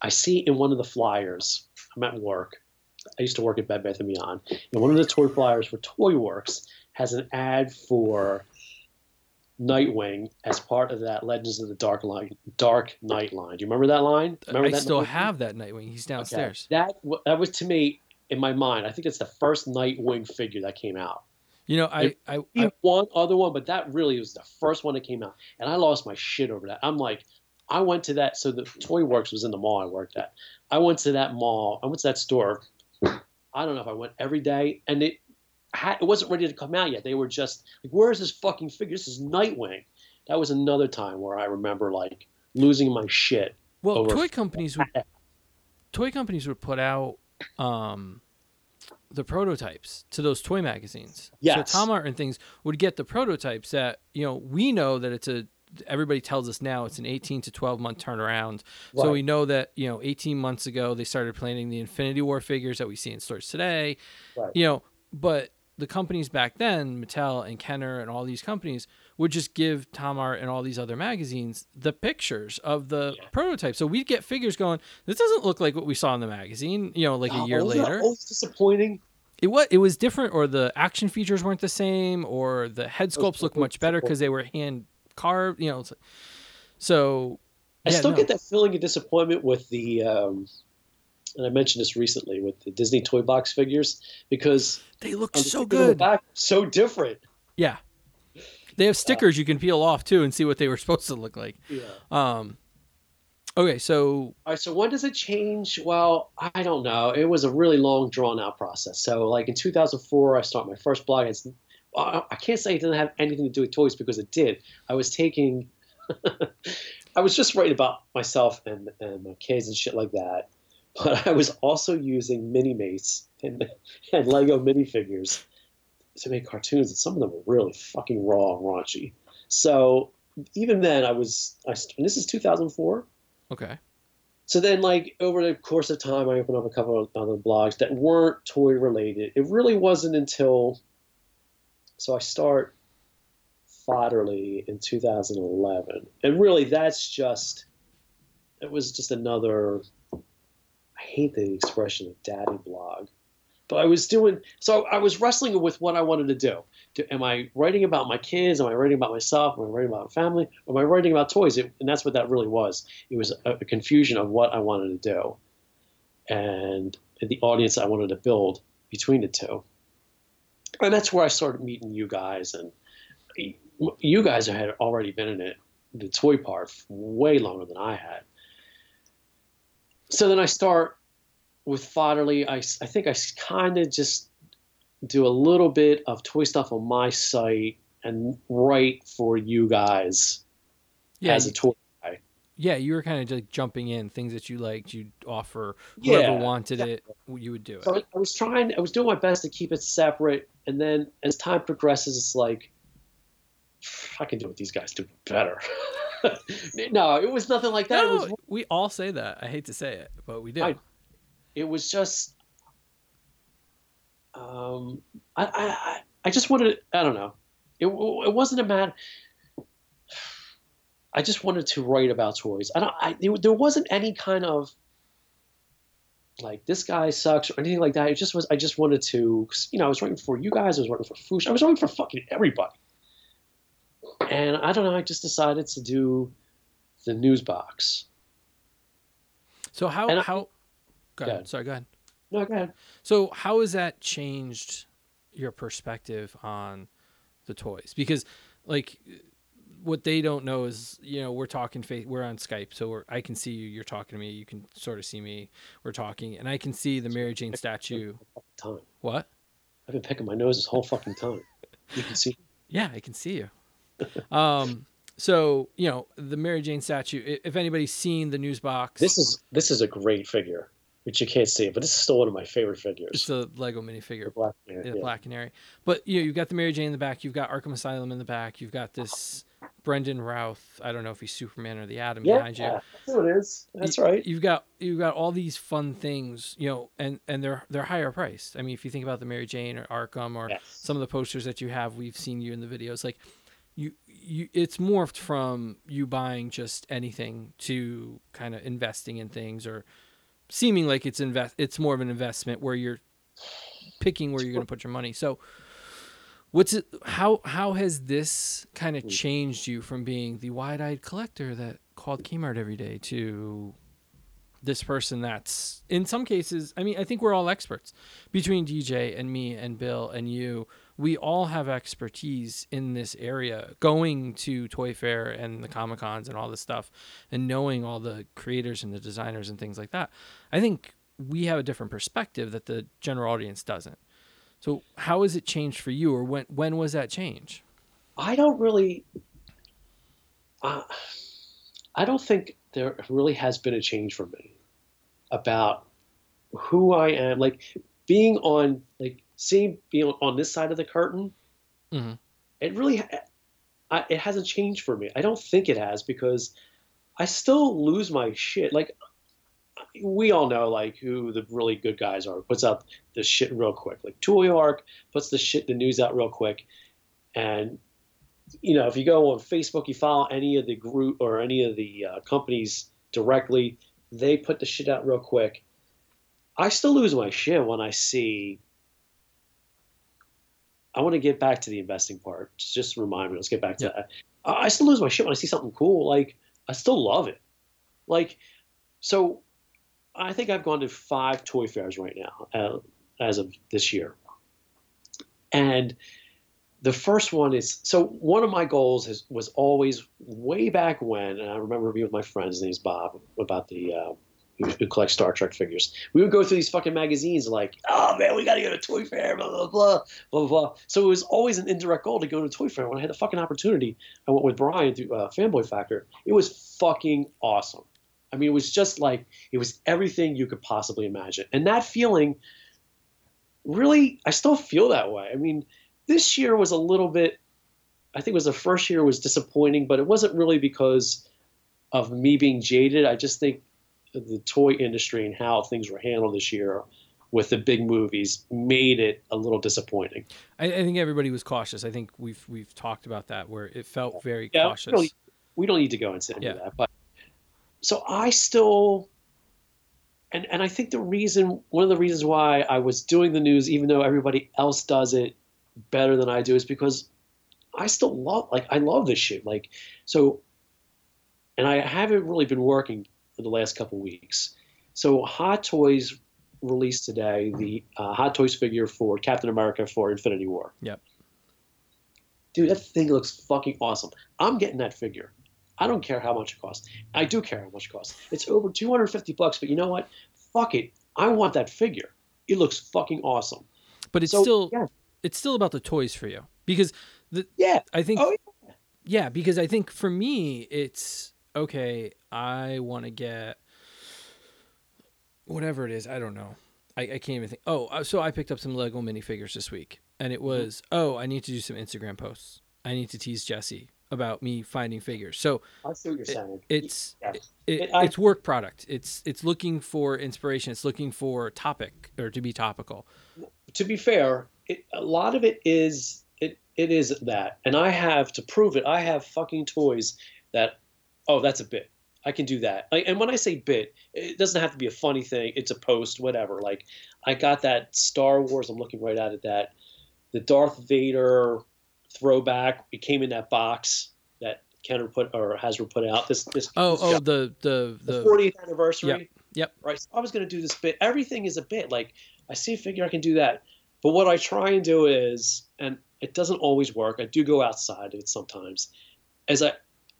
I see in one of the flyers. I'm at work. I used to work at Bed Bath and Beyond, and one of the toy flyers for Toy Works has an ad for Nightwing as part of that Legends of the Dark line, Dark Knight line. Do you remember that line? Remember I
that still Nightwing? have that Nightwing. He's downstairs.
Okay. That that was to me in my mind. I think it's the first Nightwing figure that came out.
You know, I, I,
I one other one, but that really was the first one that came out, and I lost my shit over that. I'm like, I went to that. So the Toy Works was in the mall I worked at. I went to that mall. I went to that store. I don't know if I went every day, and it had, it wasn't ready to come out yet. They were just like, "Where is this fucking figure? This is Nightwing." That was another time where I remember like losing my shit.
Well, toy companies would toy companies would put out um, the prototypes to those toy magazines.
Yes.
So Tomart and things would get the prototypes that, you know, we know that it's a everybody tells us now it's an 18 to 12 month turnaround. Right. So we know that, you know, 18 months ago they started planning the Infinity War figures that we see in stores today. Right. You know, but the companies back then, Mattel and Kenner and all these companies would just give Tomart and all these other magazines the pictures of the yeah. prototype. So we'd get figures going, this doesn't look like what we saw in the magazine, you know, like oh, a year later.
Always disappointing.
It was it was different, or the action features weren't the same, or the head sculpts looked much better because they were hand carved. You know, so
I yeah, still no. get that feeling of disappointment with the um, and I mentioned this recently with the Disney Toy Box figures because
they look so good, back,
so different.
Yeah, they have stickers uh, you can peel off too and see what they were supposed to look like.
Yeah.
Um. Okay, so
all right. So when does it change? Well, I don't know. It was a really long, drawn out process. So, like in 2004, I started my first blog. It's, I can't say it didn't have anything to do with toys because it did. I was taking, I was just writing about myself and and my kids and shit like that but I was also using Minimates and, and Lego minifigures to make cartoons, and some of them were really fucking raw and raunchy. So even then, I was, I, and this is 2004.
Okay.
So then, like over the course of time, I opened up a couple of other blogs that weren't toy related. It really wasn't until, so I start Fodderly in 2011, and really that's just, it was just another I hate the expression of daddy blog. But I was doing so. I was wrestling with what I wanted to do. do. Am I writing about my kids? Am I writing about myself? Am I writing about family? Am I writing about toys? It, and that's what that really was. It was a, a confusion of what I wanted to do, and the audience I wanted to build between the two. And that's where I started meeting you guys, and you guys had already been in it, the toy part, way longer than I had so then I start with Fodderly. I, I think I kind of just do a little bit of toy stuff on my site and write for you guys yeah, as a toy guy.
Yeah, you were kind of like jumping in things that you liked. You'd offer whoever yeah, wanted it, you would do it.
So I was trying. I was doing my best to keep it separate, and then as time progresses, it's like I can do what these guys do better. no, it was nothing like that.
No,
was,
we all say that. I hate to say it, but we do. I,
it was just um, I, I, I just wanted, I don't know. It, it wasn't a matter. I just wanted to write about toys. I don't, I, there wasn't any kind of like this guy sucks or anything like that. It just was, I just wanted to, you know, I was writing for you guys. I was writing for Fwoosh. I was writing for fucking everybody. And I don't know. I just decided to do the news box.
So how, and how, I, go ahead. Sorry, go ahead.
No, go ahead.
So how has that changed your perspective on the toys? Because like what they don't know is, you know, we're talking face, we're on Skype, so we're, I can see you, you're talking to me, you can sort of see me, we're talking, and I can see the Mary Jane statue.
Time.
What?
I've been picking my nose this whole fucking time. You can see.
Yeah, I can see you. um, so you know the Mary Jane statue. If anybody's seen the news box,
this is this is a great figure which you can't see, but this is still one of my favorite figures.
It's a Lego minifigure, the
Black Canary.
The yeah. Black Canary. But you know, you've got the Mary Jane in the back. You've got Arkham Asylum in the back. You've got this Brandon Routh. I don't know if he's Superman or the Atom
yeah,
behind you.
Yeah, that's it is. That's you, right.
You've got you've got all these fun things, you know, and and they're they're higher priced. I mean, if you think about the Mary Jane or Arkham or yes. some of the posters that you have, we've seen you in the videos, like. You, you, it's morphed from you buying just anything to kind of investing in things or seeming like it's invest it's more of an investment where you're picking where you're going to put your money. So what's it how how has this kind of hmm. changed you from being the wide-eyed collector that called Kmart every day to this person that's in some cases i mean i think we're all experts between dj and me and bill and you we all have expertise in this area going to toy fair and the comic cons and all this stuff and knowing all the creators and the designers and things like that. I think we have a different perspective that the general audience doesn't. So how has it changed for you or when when was that change?
I don't really uh, i don't think there really has been a change for me about who I am. Like being on, like seeing being on this side of the curtain, mm-hmm. it really, I, it hasn't changed for me. I don't think it has because I still lose my shit. Like we all know like who the really good guys are. Puts out the shit real quick. Like Toyark puts the shit, the news out real quick, and you know if you go on Facebook, you follow any of the group or any of the uh, companies directly they put the shit out real quick. I still lose my shit when I see. I want to get back to the investing part. Just remind me. Let's get back to yeah. that. I still lose my shit when I see something cool. Like I still love it. Like so, I think I've gone to five toy fairs right now uh, as of this year, and the first one is so one of my goals has, was always way back when, and I remember being with my friends, his name's Bob, about the uh, who, who collects Star Trek figures. We would go through these fucking magazines like, oh man, we got to go to Toy Fair, blah blah blah blah blah. So it was always an indirect goal to go to Toy Fair. When I had the fucking opportunity, I went with Brian to uh, Fanboy Factor. It was fucking awesome. I mean, it was just like it was everything you could possibly imagine, and that feeling. Really, I still feel that way. I mean, this year was a little bit, I think it was the first year was disappointing, but it wasn't really because of me being jaded. I just think the toy industry and how things were handled this year with the big movies made it a little disappointing.
I, I think everybody was cautious. I think we've we've talked about that where it felt very yeah, cautious.
We don't, we don't, need to go into yeah. that, but so I still and and I think the reason one of the reasons why I was doing the news, even though everybody else does it, better than I do is because I still love like I love this shit. Like so and I haven't really been working for the last couple weeks. So Hot Toys released today the uh, Hot Toys figure for Captain America for Infinity War.
Yep.
Dude, that thing looks fucking awesome. I'm getting that figure. I don't care how much it costs. I do care how much it costs. It's over 250 bucks, but you know what? Fuck it. I want that figure. It looks fucking awesome.
But it's so, still yeah it's still about the toys for you because the
yeah
I think
oh, yeah.
yeah because I think for me it's okay I want to get whatever it is I don't know I, I can't even think oh uh, so I picked up some Lego minifigures this week and it mm-hmm. was oh I need to do some Instagram posts I need to tease Jesse about me finding figures. So
I see what you're saying.
It, it's yeah. it, it, I, it's work product. It's it's looking for inspiration. It's looking for topic or to be topical.
to be fair, it, a lot of it is it it is that, and I have to prove it. I have fucking toys that, oh, that's a bit. I can do that. Like, and when I say bit, it doesn't have to be a funny thing. It's a post, whatever. Like I got that Star Wars. I'm looking right at it. That the Darth Vader throwback. It came in that box that Kenner put or Hasbro put out. This this
oh
this
oh the the the,
40th anniversary.
Yep. Yep.
Right. So I was going to do this bit. Everything is a bit. Like I see a figure, I can do that. But what I try and do is, and it doesn't always work. I do go outside of it sometimes. As I,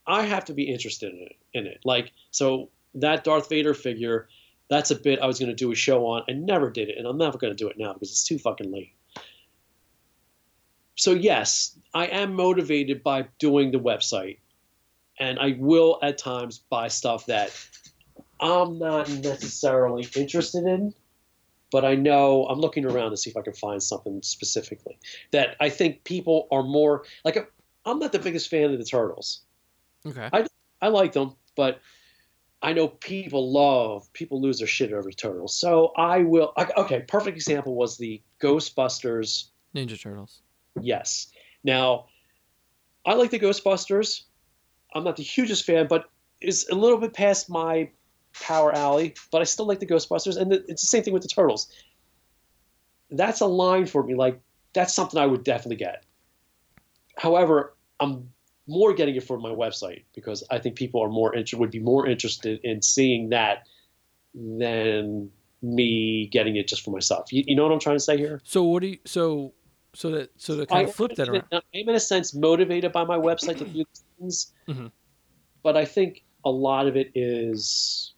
I have to be interested in it. In it, like so that Darth Vader figure. That's a bit I was going to do a show on. I never did it, and I'm never going to do it now because it's too fucking late. So yes, I am motivated by doing the website, and I will at times buy stuff that I'm not necessarily interested in, but I know I'm looking around to see if I can find something specifically that I think people are more like. I'm not the biggest fan of the turtles.
Okay.
I I like them, but I know people love people lose their shit over turtles. So I will. Okay, perfect example was the Ghostbusters
Ninja Turtles.
Yes. Now, I like the Ghostbusters. I'm not the hugest fan, but it's a little bit past my power alley. But I still like the Ghostbusters, and it's the same thing with the Turtles. That's a line for me. Like that's something I would definitely get. However, I'm more getting it for my website because I think people are more inter- would be more interested in seeing that than me getting it just for myself. You, you know what I'm trying to say here?
So what do you so so that so to kind I, of flip that around. I'm
in a sense motivated by my website to do things, mm-hmm. but I think a lot of it is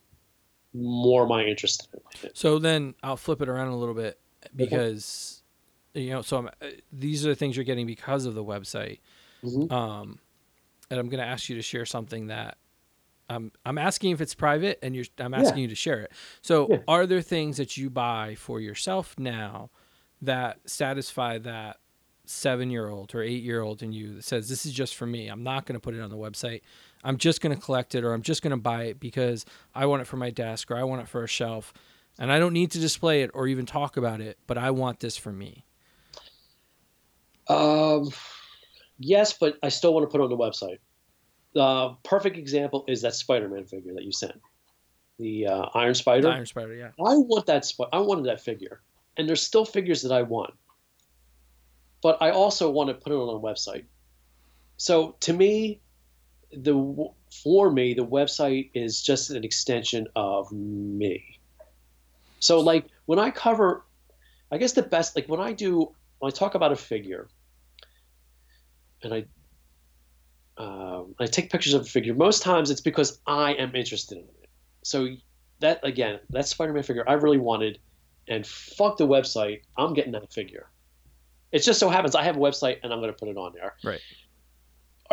more my interest.
In so then I'll flip it around a little bit because you know so I'm, uh, these are the things you're getting because of the website. Mm-hmm. Um, and I'm going to ask you to share something that I'm I'm asking if it's private, and you're I'm asking yeah. you to share it. So, yeah. are there things that you buy for yourself now that satisfy that seven year old or eight year old in you that says this is just for me i'm not going to put it on the website i'm just going to collect it or i'm just going to buy it because i want it for my desk or i want it for a shelf and i don't need to display it or even talk about it but i want this for me
um yes but i still want to put it on the website the perfect example is that spider-man figure that you sent the uh, iron spider the
iron spider yeah
i want that sp- i wanted that figure and there's still figures that I want. But I also want to put it on a website. So to me, the for me, the website is just an extension of me. So like when I cover, I guess the best like when I do when I talk about a figure, and I um, I take pictures of a figure. Most times it's because I am interested in it. So that again, that Spider-Man figure I really wanted and fuck the website. I'm getting that figure. It just so happens I have a website and I'm going to put it on there.
Right.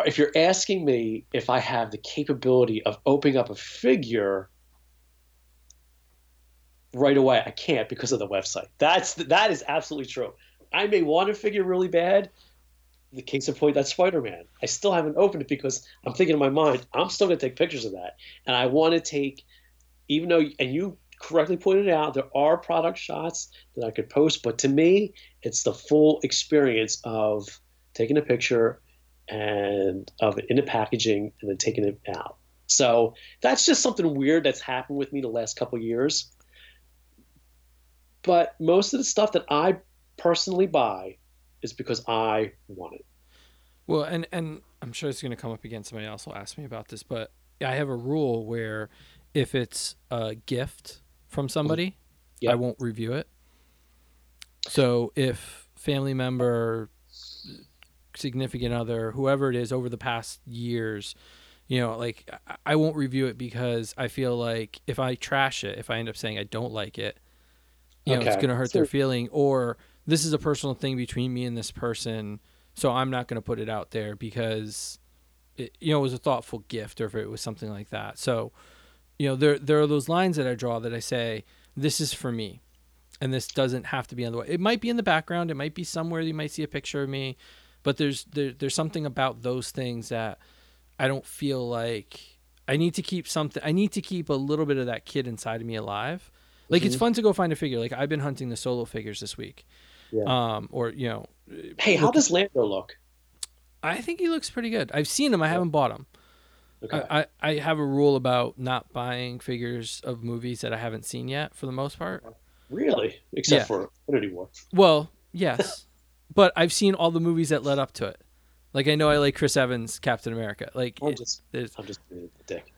If you're asking me if I have the capability of opening up a figure right away, I can't because of the website. That's that is absolutely true. I may want a figure really bad. The case in point, that Spider-Man. I still haven't opened it because I'm thinking in my mind, I'm still going to take pictures of that, and I want to take, even though, and you correctly pointed out, there are product shots that I could post, but to me, it's the full experience of taking a picture and of it in the packaging and then taking it out. So that's just something weird that's happened with me the last couple years. But most of the stuff that I personally buy is because I want it.
Well, and and I'm sure it's going to come up again. Somebody else will ask me about this, but I have a rule where if it's a gift from somebody, yep. I won't review it. So if family member, significant other, whoever it is over the past years, you know, like I won't review it because I feel like if I trash it, if I end up saying I don't like it, you okay. know, it's going to hurt so, their feeling or this is a personal thing between me and this person. So I'm not going to put it out there because it, you know, it was a thoughtful gift or if it was something like that. So, you know there there are those lines that I draw that I say this is for me and this doesn't have to be on the way. It might be in the background, it might be somewhere you might see a picture of me, but there's there, there's something about those things that I don't feel like I need to keep something I need to keep a little bit of that kid inside of me alive. Like mm-hmm. it's fun to go find a figure. Like I've been hunting the solo figures this week. Yeah. Um, or you know.
Hey, how does Lando look?
I think he looks pretty good. I've seen him. I haven't bought him. Okay. I, I, I have a rule about not buying figures of movies that I haven't seen yet for the most part.
Really? Except yeah. for Infinity War.
Well, yes. but I've seen all the movies that led up to it. Like I know I like Chris Evans Captain America. Like
I'm just I'm just being a dick.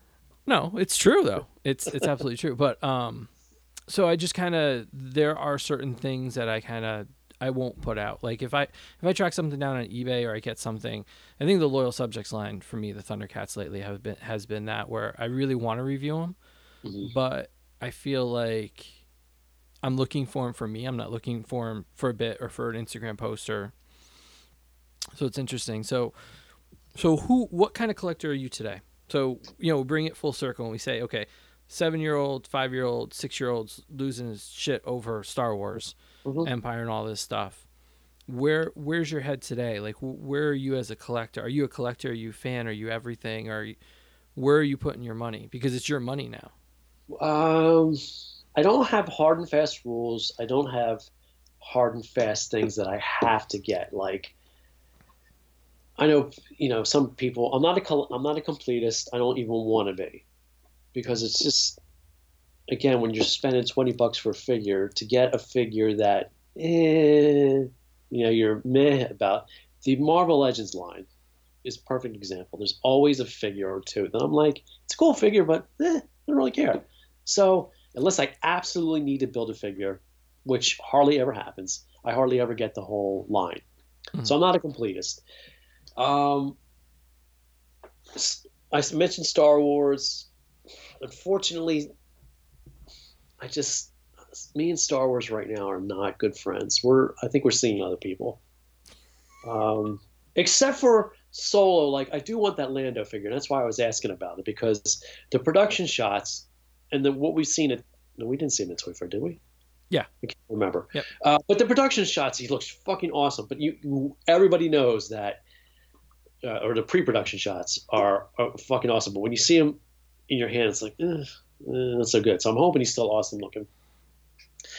No, it's true though. It's it's absolutely true. But um so I just kind of there are certain things that I kind of I won't put out. Like if I if I track something down on eBay or I get something, I think the loyal subjects line for me, the Thundercats lately have been has been that where I really want to review them, mm-hmm. but I feel like I'm looking for them for me. I'm not looking for them for a bit or for an Instagram post or. So it's interesting. So, so who? What kind of collector are you today? So you know, bring it full circle and we say, okay, seven year old, five year old, six year olds losing his shit over Star Wars, mm-hmm. Empire, and all this stuff. Where where's your head today? Like, where are you as a collector? Are you a collector? Are you a fan? Are you everything? Are you, where are you putting your money? Because it's your money now.
Um, I don't have hard and fast rules. I don't have hard and fast things that I have to get. Like, I know you know some people. I'm not a I'm not a completist. I don't even want to be because it's just again when you're spending 20 bucks for a figure to get a figure that eh, you know you're meh about the marvel legends line is perfect example. There's always a figure or two that i'm like it's a cool figure but eh, i don't really care. So unless i absolutely need to build a figure which hardly ever happens i hardly ever get the whole line. Mm-hmm. so i'm not a completist. Um, i mentioned star wars. Unfortunately, I just me and Star Wars right now are not good friends. We're I think we're seeing other people. Um, except for Solo, like I do want that Lando figure. And that's why I was asking about it because the production shots and the what we've seen it. No, we didn't see him in Toy Fair, did we?
Yeah,
I can't remember. Yep. Uh, but the production shots, he looks fucking awesome. But you, everybody knows that, uh, or the pre-production shots are, are, fucking awesome. But when you see him in your hand, it's like, eh, eh, not so good. So I'm hoping he's still awesome looking.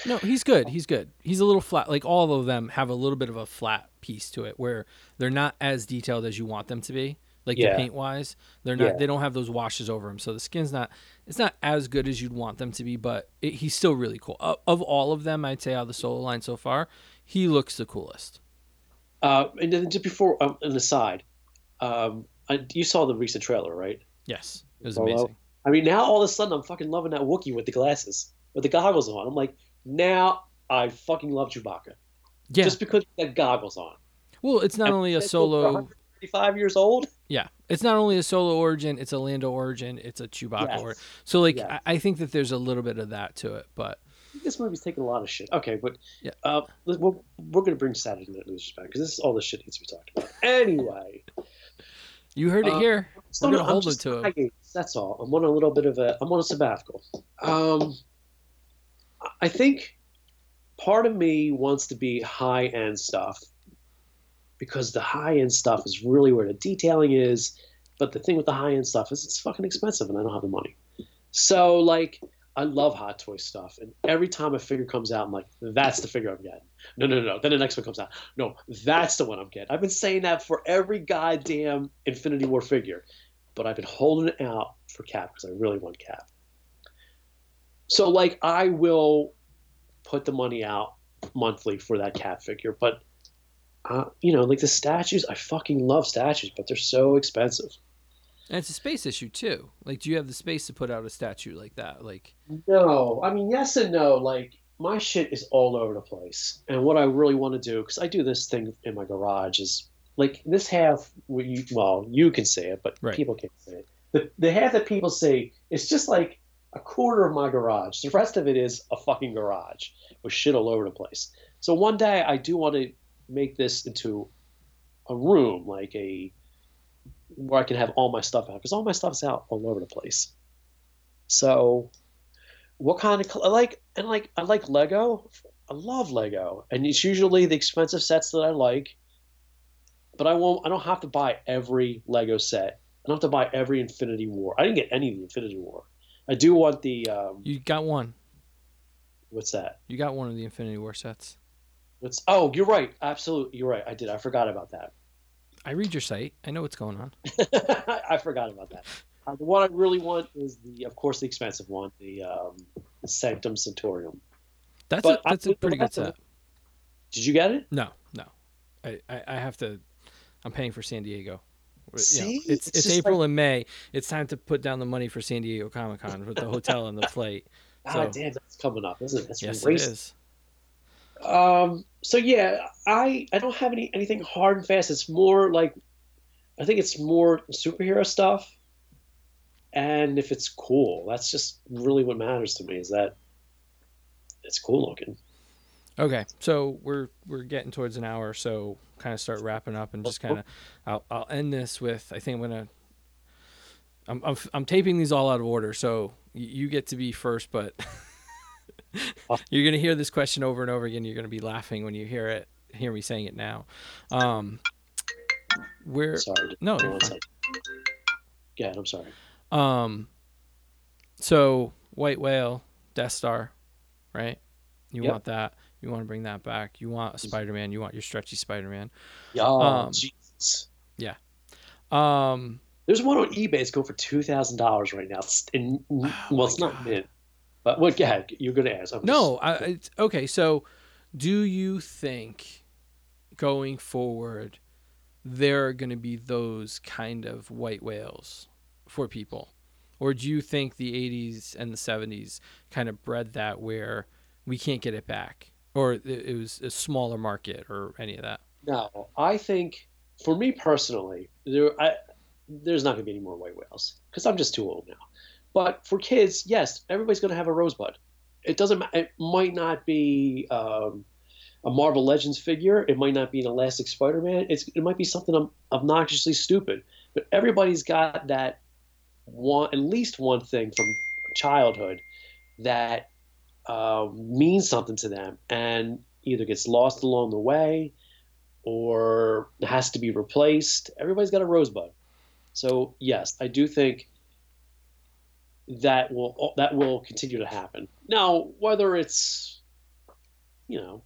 No, he's good. He's good. He's a little flat. Like all of them have a little bit of a flat piece to it, where they're not as detailed as you want them to be. Like yeah. the paint wise, they're not. Yeah. They don't have those washes over them, so the skin's not. It's not as good as you'd want them to be, but it, he's still really cool. Uh, of all of them, I'd say out of the solo line so far, he looks the coolest.
Uh, and then just before um, an aside, um, I, you saw the recent trailer, right?
Yes. It was amazing.
I mean, now all of a sudden I'm fucking loving that Wookiee with the glasses, with the goggles on. I'm like, now I fucking love Chewbacca. Yeah. Just because that goggles on.
Well, it's not and only a solo.
55 years old.
Yeah, it's not only a solo origin, it's a Lando origin, it's a Chewbacca yes. origin. So like, yes. I, I, think that there's a little bit of that to it, but
this movie's taking a lot of shit. Okay, but yeah, uh, we're, we're gonna bring Saturday Night Losers back because this is all the shit needs to be talked about. Anyway,
you heard it uh, here. We're gonna hold it to him.
That's all. I'm on a little bit of a. I'm on a sabbatical. Um, I think part of me wants to be high end stuff because the high end stuff is really where the detailing is. But the thing with the high end stuff is it's fucking expensive, and I don't have the money. So like I love Hot Toy stuff, and every time a figure comes out, I'm like, "That's the figure I'm getting." No, no, no. Then the next one comes out. No, that's the one I'm getting. I've been saying that for every goddamn Infinity War figure, but I've been holding it out for Cap because I really want Cap. So, like, I will put the money out monthly for that Cap figure, but uh, you know, like the statues, I fucking love statues, but they're so expensive.
And it's a space issue too. Like, do you have the space to put out a statue like that? Like,
no. I mean, yes and no. Like, my shit is all over the place. And what I really want to do, because I do this thing in my garage, is like this half. You, well, you can say it, but right. people can't say it. The the half that people say it's just like a quarter of my garage. The rest of it is a fucking garage with shit all over the place. So one day I do want to make this into a room, like a where I can have all my stuff out because all my stuff's out all over the place. So, what kind of like and like I like Lego. I love Lego, and it's usually the expensive sets that I like. But I won't. I don't have to buy every Lego set. I don't have to buy every Infinity War. I didn't get any of the Infinity War. I do want the. Um,
you got one.
What's that?
You got one of the Infinity War sets.
It's oh, you're right. Absolutely, you're right. I did. I forgot about that.
I read your site. I know what's going on.
I forgot about that. Uh, the one I really want is the, of course, the expensive one, the, um, the Sanctum Sanctorum.
That's but a, that's I, a pretty good set.
Did you get it?
No, no. I, I, I have to. I'm paying for San Diego.
See,
you know, it's it's, it's April like... and May. It's time to put down the money for San Diego Comic Con with the hotel and the flight.
God so, damn, that's coming up, isn't it? That's
yes, it is.
Um. So yeah, I I don't have any anything hard and fast. It's more like, I think it's more superhero stuff, and if it's cool, that's just really what matters to me. Is that it's cool looking.
Okay, so we're we're getting towards an hour, so kind of start wrapping up and just kind of I'll I'll end this with I think I'm gonna I'm I'm, I'm taping these all out of order, so you get to be first, but you're gonna hear this question over and over again. You're gonna be laughing when you hear it, hear me saying it now. Um, where
sorry,
no,
yeah, I'm sorry.
Um, so white whale, Death Star, right? You yep. want that. You want to bring that back. You want a Spider Man. You want your stretchy Spider Man.
Yeah. Um, Jesus.
Yeah. Um,
There's one on eBay. It's going for two thousand dollars right now. It's in, oh well, it's God. not mint. But what? Yeah, you're going to ask.
I'm no. Just... I, okay. So, do you think going forward there are going to be those kind of white whales for people, or do you think the '80s and the '70s kind of bred that where we can't get it back, or it was a smaller market, or any of that?
No, I think for me personally, there I, there's not going to be any more white whales because I'm just too old now. But for kids, yes, everybody's going to have a rosebud. It doesn't. It might not be um, a Marvel Legends figure. It might not be an Elastic Spider-Man. It's it might be something obnoxiously stupid. But everybody's got that one, at least one thing from childhood that uh, means something to them and either gets lost along the way or has to be replaced. Everybody's got a rosebud. So yes, I do think that will that will continue to happen. Now, whether it's you know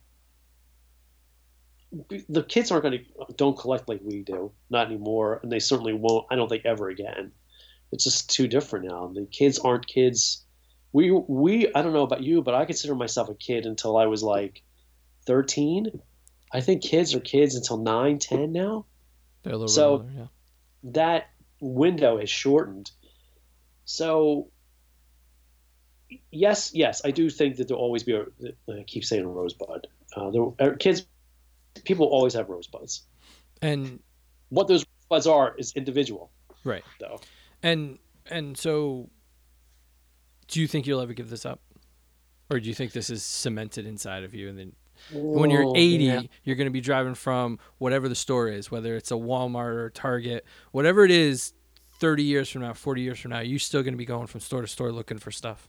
the kids aren't going to don't collect like we do, not anymore, and they certainly won't. I don't think ever again. It's just too different now. The kids aren't kids we we I don't know about you, but I consider myself a kid until I was like 13. I think kids are kids until 9, 10 now.
They're a little so older, yeah.
that window has shortened. So yes, yes, I do think that there'll always be a. I keep saying a rosebud. Uh, there, uh, kids, people always have rosebuds,
and
what those rosebuds are is individual,
right?
Though,
and and so do you think you'll ever give this up, or do you think this is cemented inside of you, and then when you're 80, yeah. you're going to be driving from whatever the store is, whether it's a Walmart or Target, whatever it is. 30 years from now, 40 years from now, you're still going to be going from store to store looking for stuff.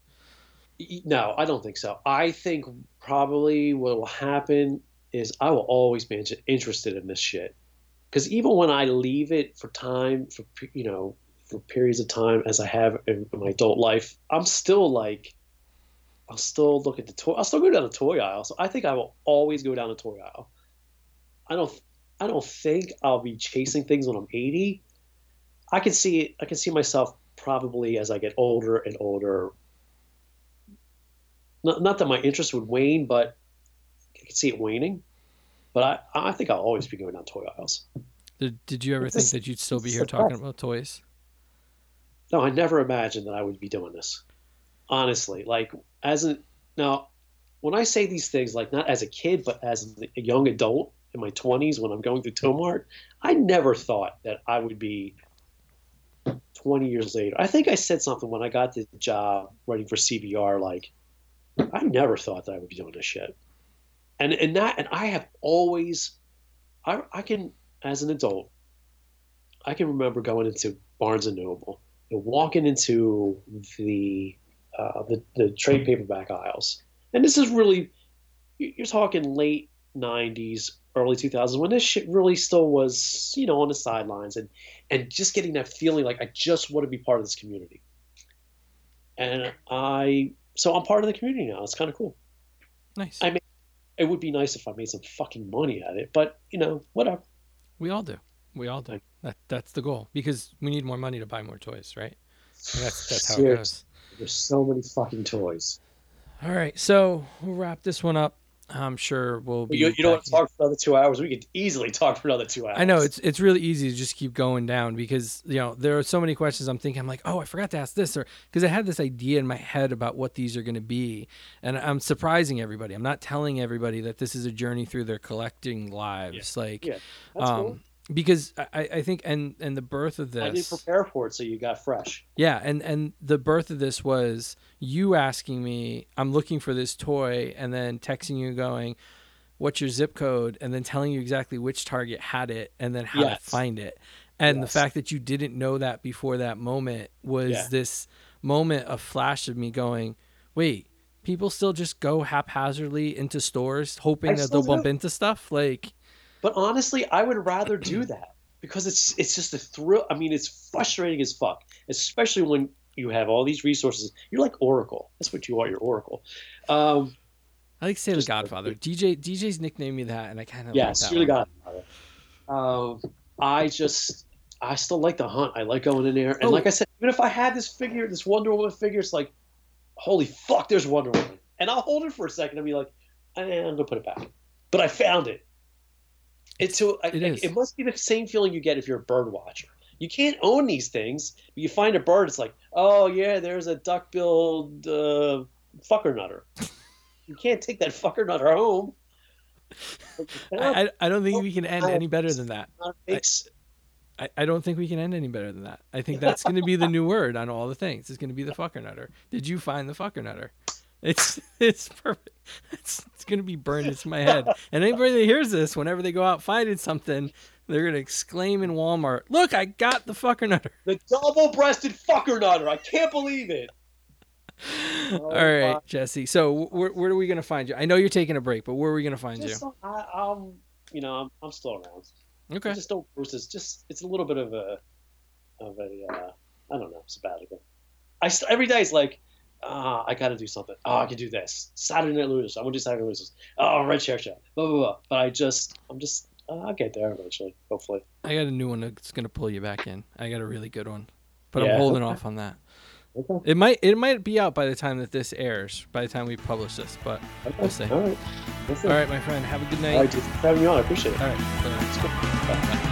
No, I don't think so. I think probably what will happen is I will always be interested in this shit. Because even when I leave it for time, for you know, for periods of time as I have in my adult life, I'm still like, I'll still look at the toy. I'll still go down the toy aisle. So I think I will always go down the toy aisle. I don't. I don't think I'll be chasing things when I'm 80. I can see. I can see myself probably as I get older and older. Not, not that my interest would wane, but I can see it waning. But I, I think I'll always be going down toy aisles.
Did, did you ever think that you'd still be here talking about toys?
No, I never imagined that I would be doing this. Honestly, like as a now, when I say these things, like not as a kid, but as a young adult in my twenties when I'm going through Tomart, I never thought that I would be 20 years later. I think I said something when I got the job writing for CBR, like I never thought that I would be doing this shit. And and that and I have always I I can as an adult, I can remember going into Barnes and Noble walking into the, uh, the the trade paperback aisles, and this is really you're talking late '90s, early 2000s when this shit really still was you know on the sidelines, and and just getting that feeling like I just want to be part of this community, and I so I'm part of the community now. It's kind of cool.
Nice.
I mean, it would be nice if I made some fucking money at it, but you know, whatever.
We all do. We all do. That that's the goal because we need more money to buy more toys, right? that's that's how Seriously. it goes.
There's so many fucking toys.
All right, so we'll wrap this one up. I'm sure we'll be.
You, you don't want to talk for another two hours. We could easily talk for another two hours.
I know it's it's really easy to just keep going down because you know there are so many questions. I'm thinking I'm like, oh, I forgot to ask this, or because I had this idea in my head about what these are going to be, and I'm surprising everybody. I'm not telling everybody that this is a journey through their collecting lives. Yeah. Like, yeah, um, cool because I, I think and and the birth of this I
didn't prepare for it, so you got fresh.
Yeah, and and the birth of this was you asking me, I'm looking for this toy, and then texting you going, "What's your zip code?" and then telling you exactly which Target had it, and then how yes. to find it. And yes. the fact that you didn't know that before that moment was yeah. this moment of flash of me going, "Wait." People still just go haphazardly into stores hoping I that they'll bump into stuff. Like,
but honestly, I would rather do that because it's it's just a thrill. I mean, it's frustrating as fuck, especially when you have all these resources. You're like Oracle. That's what you are. You're Oracle. Um,
I like to say the Godfather. DJ DJ's nicknamed me that, and I kind of
yes,
like
you're the Godfather. Um, I just I still like the hunt. I like going in there, and oh. like I said, even if I had this figure, this Wonder Woman figure, it's like, holy fuck, there's Wonder Woman, and I'll hold it for a second and be like, eh, I'm gonna put it back, but I found it. It's so it, it must be the same feeling you get if you're a bird watcher. You can't own these things, but you find a bird. It's like, oh yeah, there's a duck-billed uh, fucker nutter. you can't take that fucker nutter home.
I, I don't think we can end any better than that. I, I don't think we can end any better than that. I think that's going to be the new word on all the things. It's going to be the fucker nutter. Did you find the fucker nutter? It's it's perfect. It's, it's gonna be burned into my head. And anybody that hears this, whenever they go out finding something, they're gonna exclaim in Walmart, "Look, I got the fucker nutter!
The double-breasted fucker nutter! I can't believe it!"
Oh, All right, God. Jesse. So where, where are we gonna find you? I know you're taking a break, but where are we gonna find
just,
you?
I, am you know, I'm, I'm still around.
Okay. I
just don't post this. Just it's a little bit of a of a uh, I don't know sabbatical. I every day is like ah, I got to do something. Oh, I can do this. Saturday Night Losers. I'm gonna do Saturday Night Losers. Oh, Red Chair Show. Blah blah blah. But I just, I'm just, uh, I'll get there eventually. Hopefully.
I got a new one that's gonna pull you back in. I got a really good one, but yeah, I'm holding okay. off on that. Okay. It might it might be out by the time that this airs, by the time we publish this, but okay. we'll see. All right. All right, my friend. Have a good night.
All right, just having you on. I appreciate it.
All right. Bye. Bye.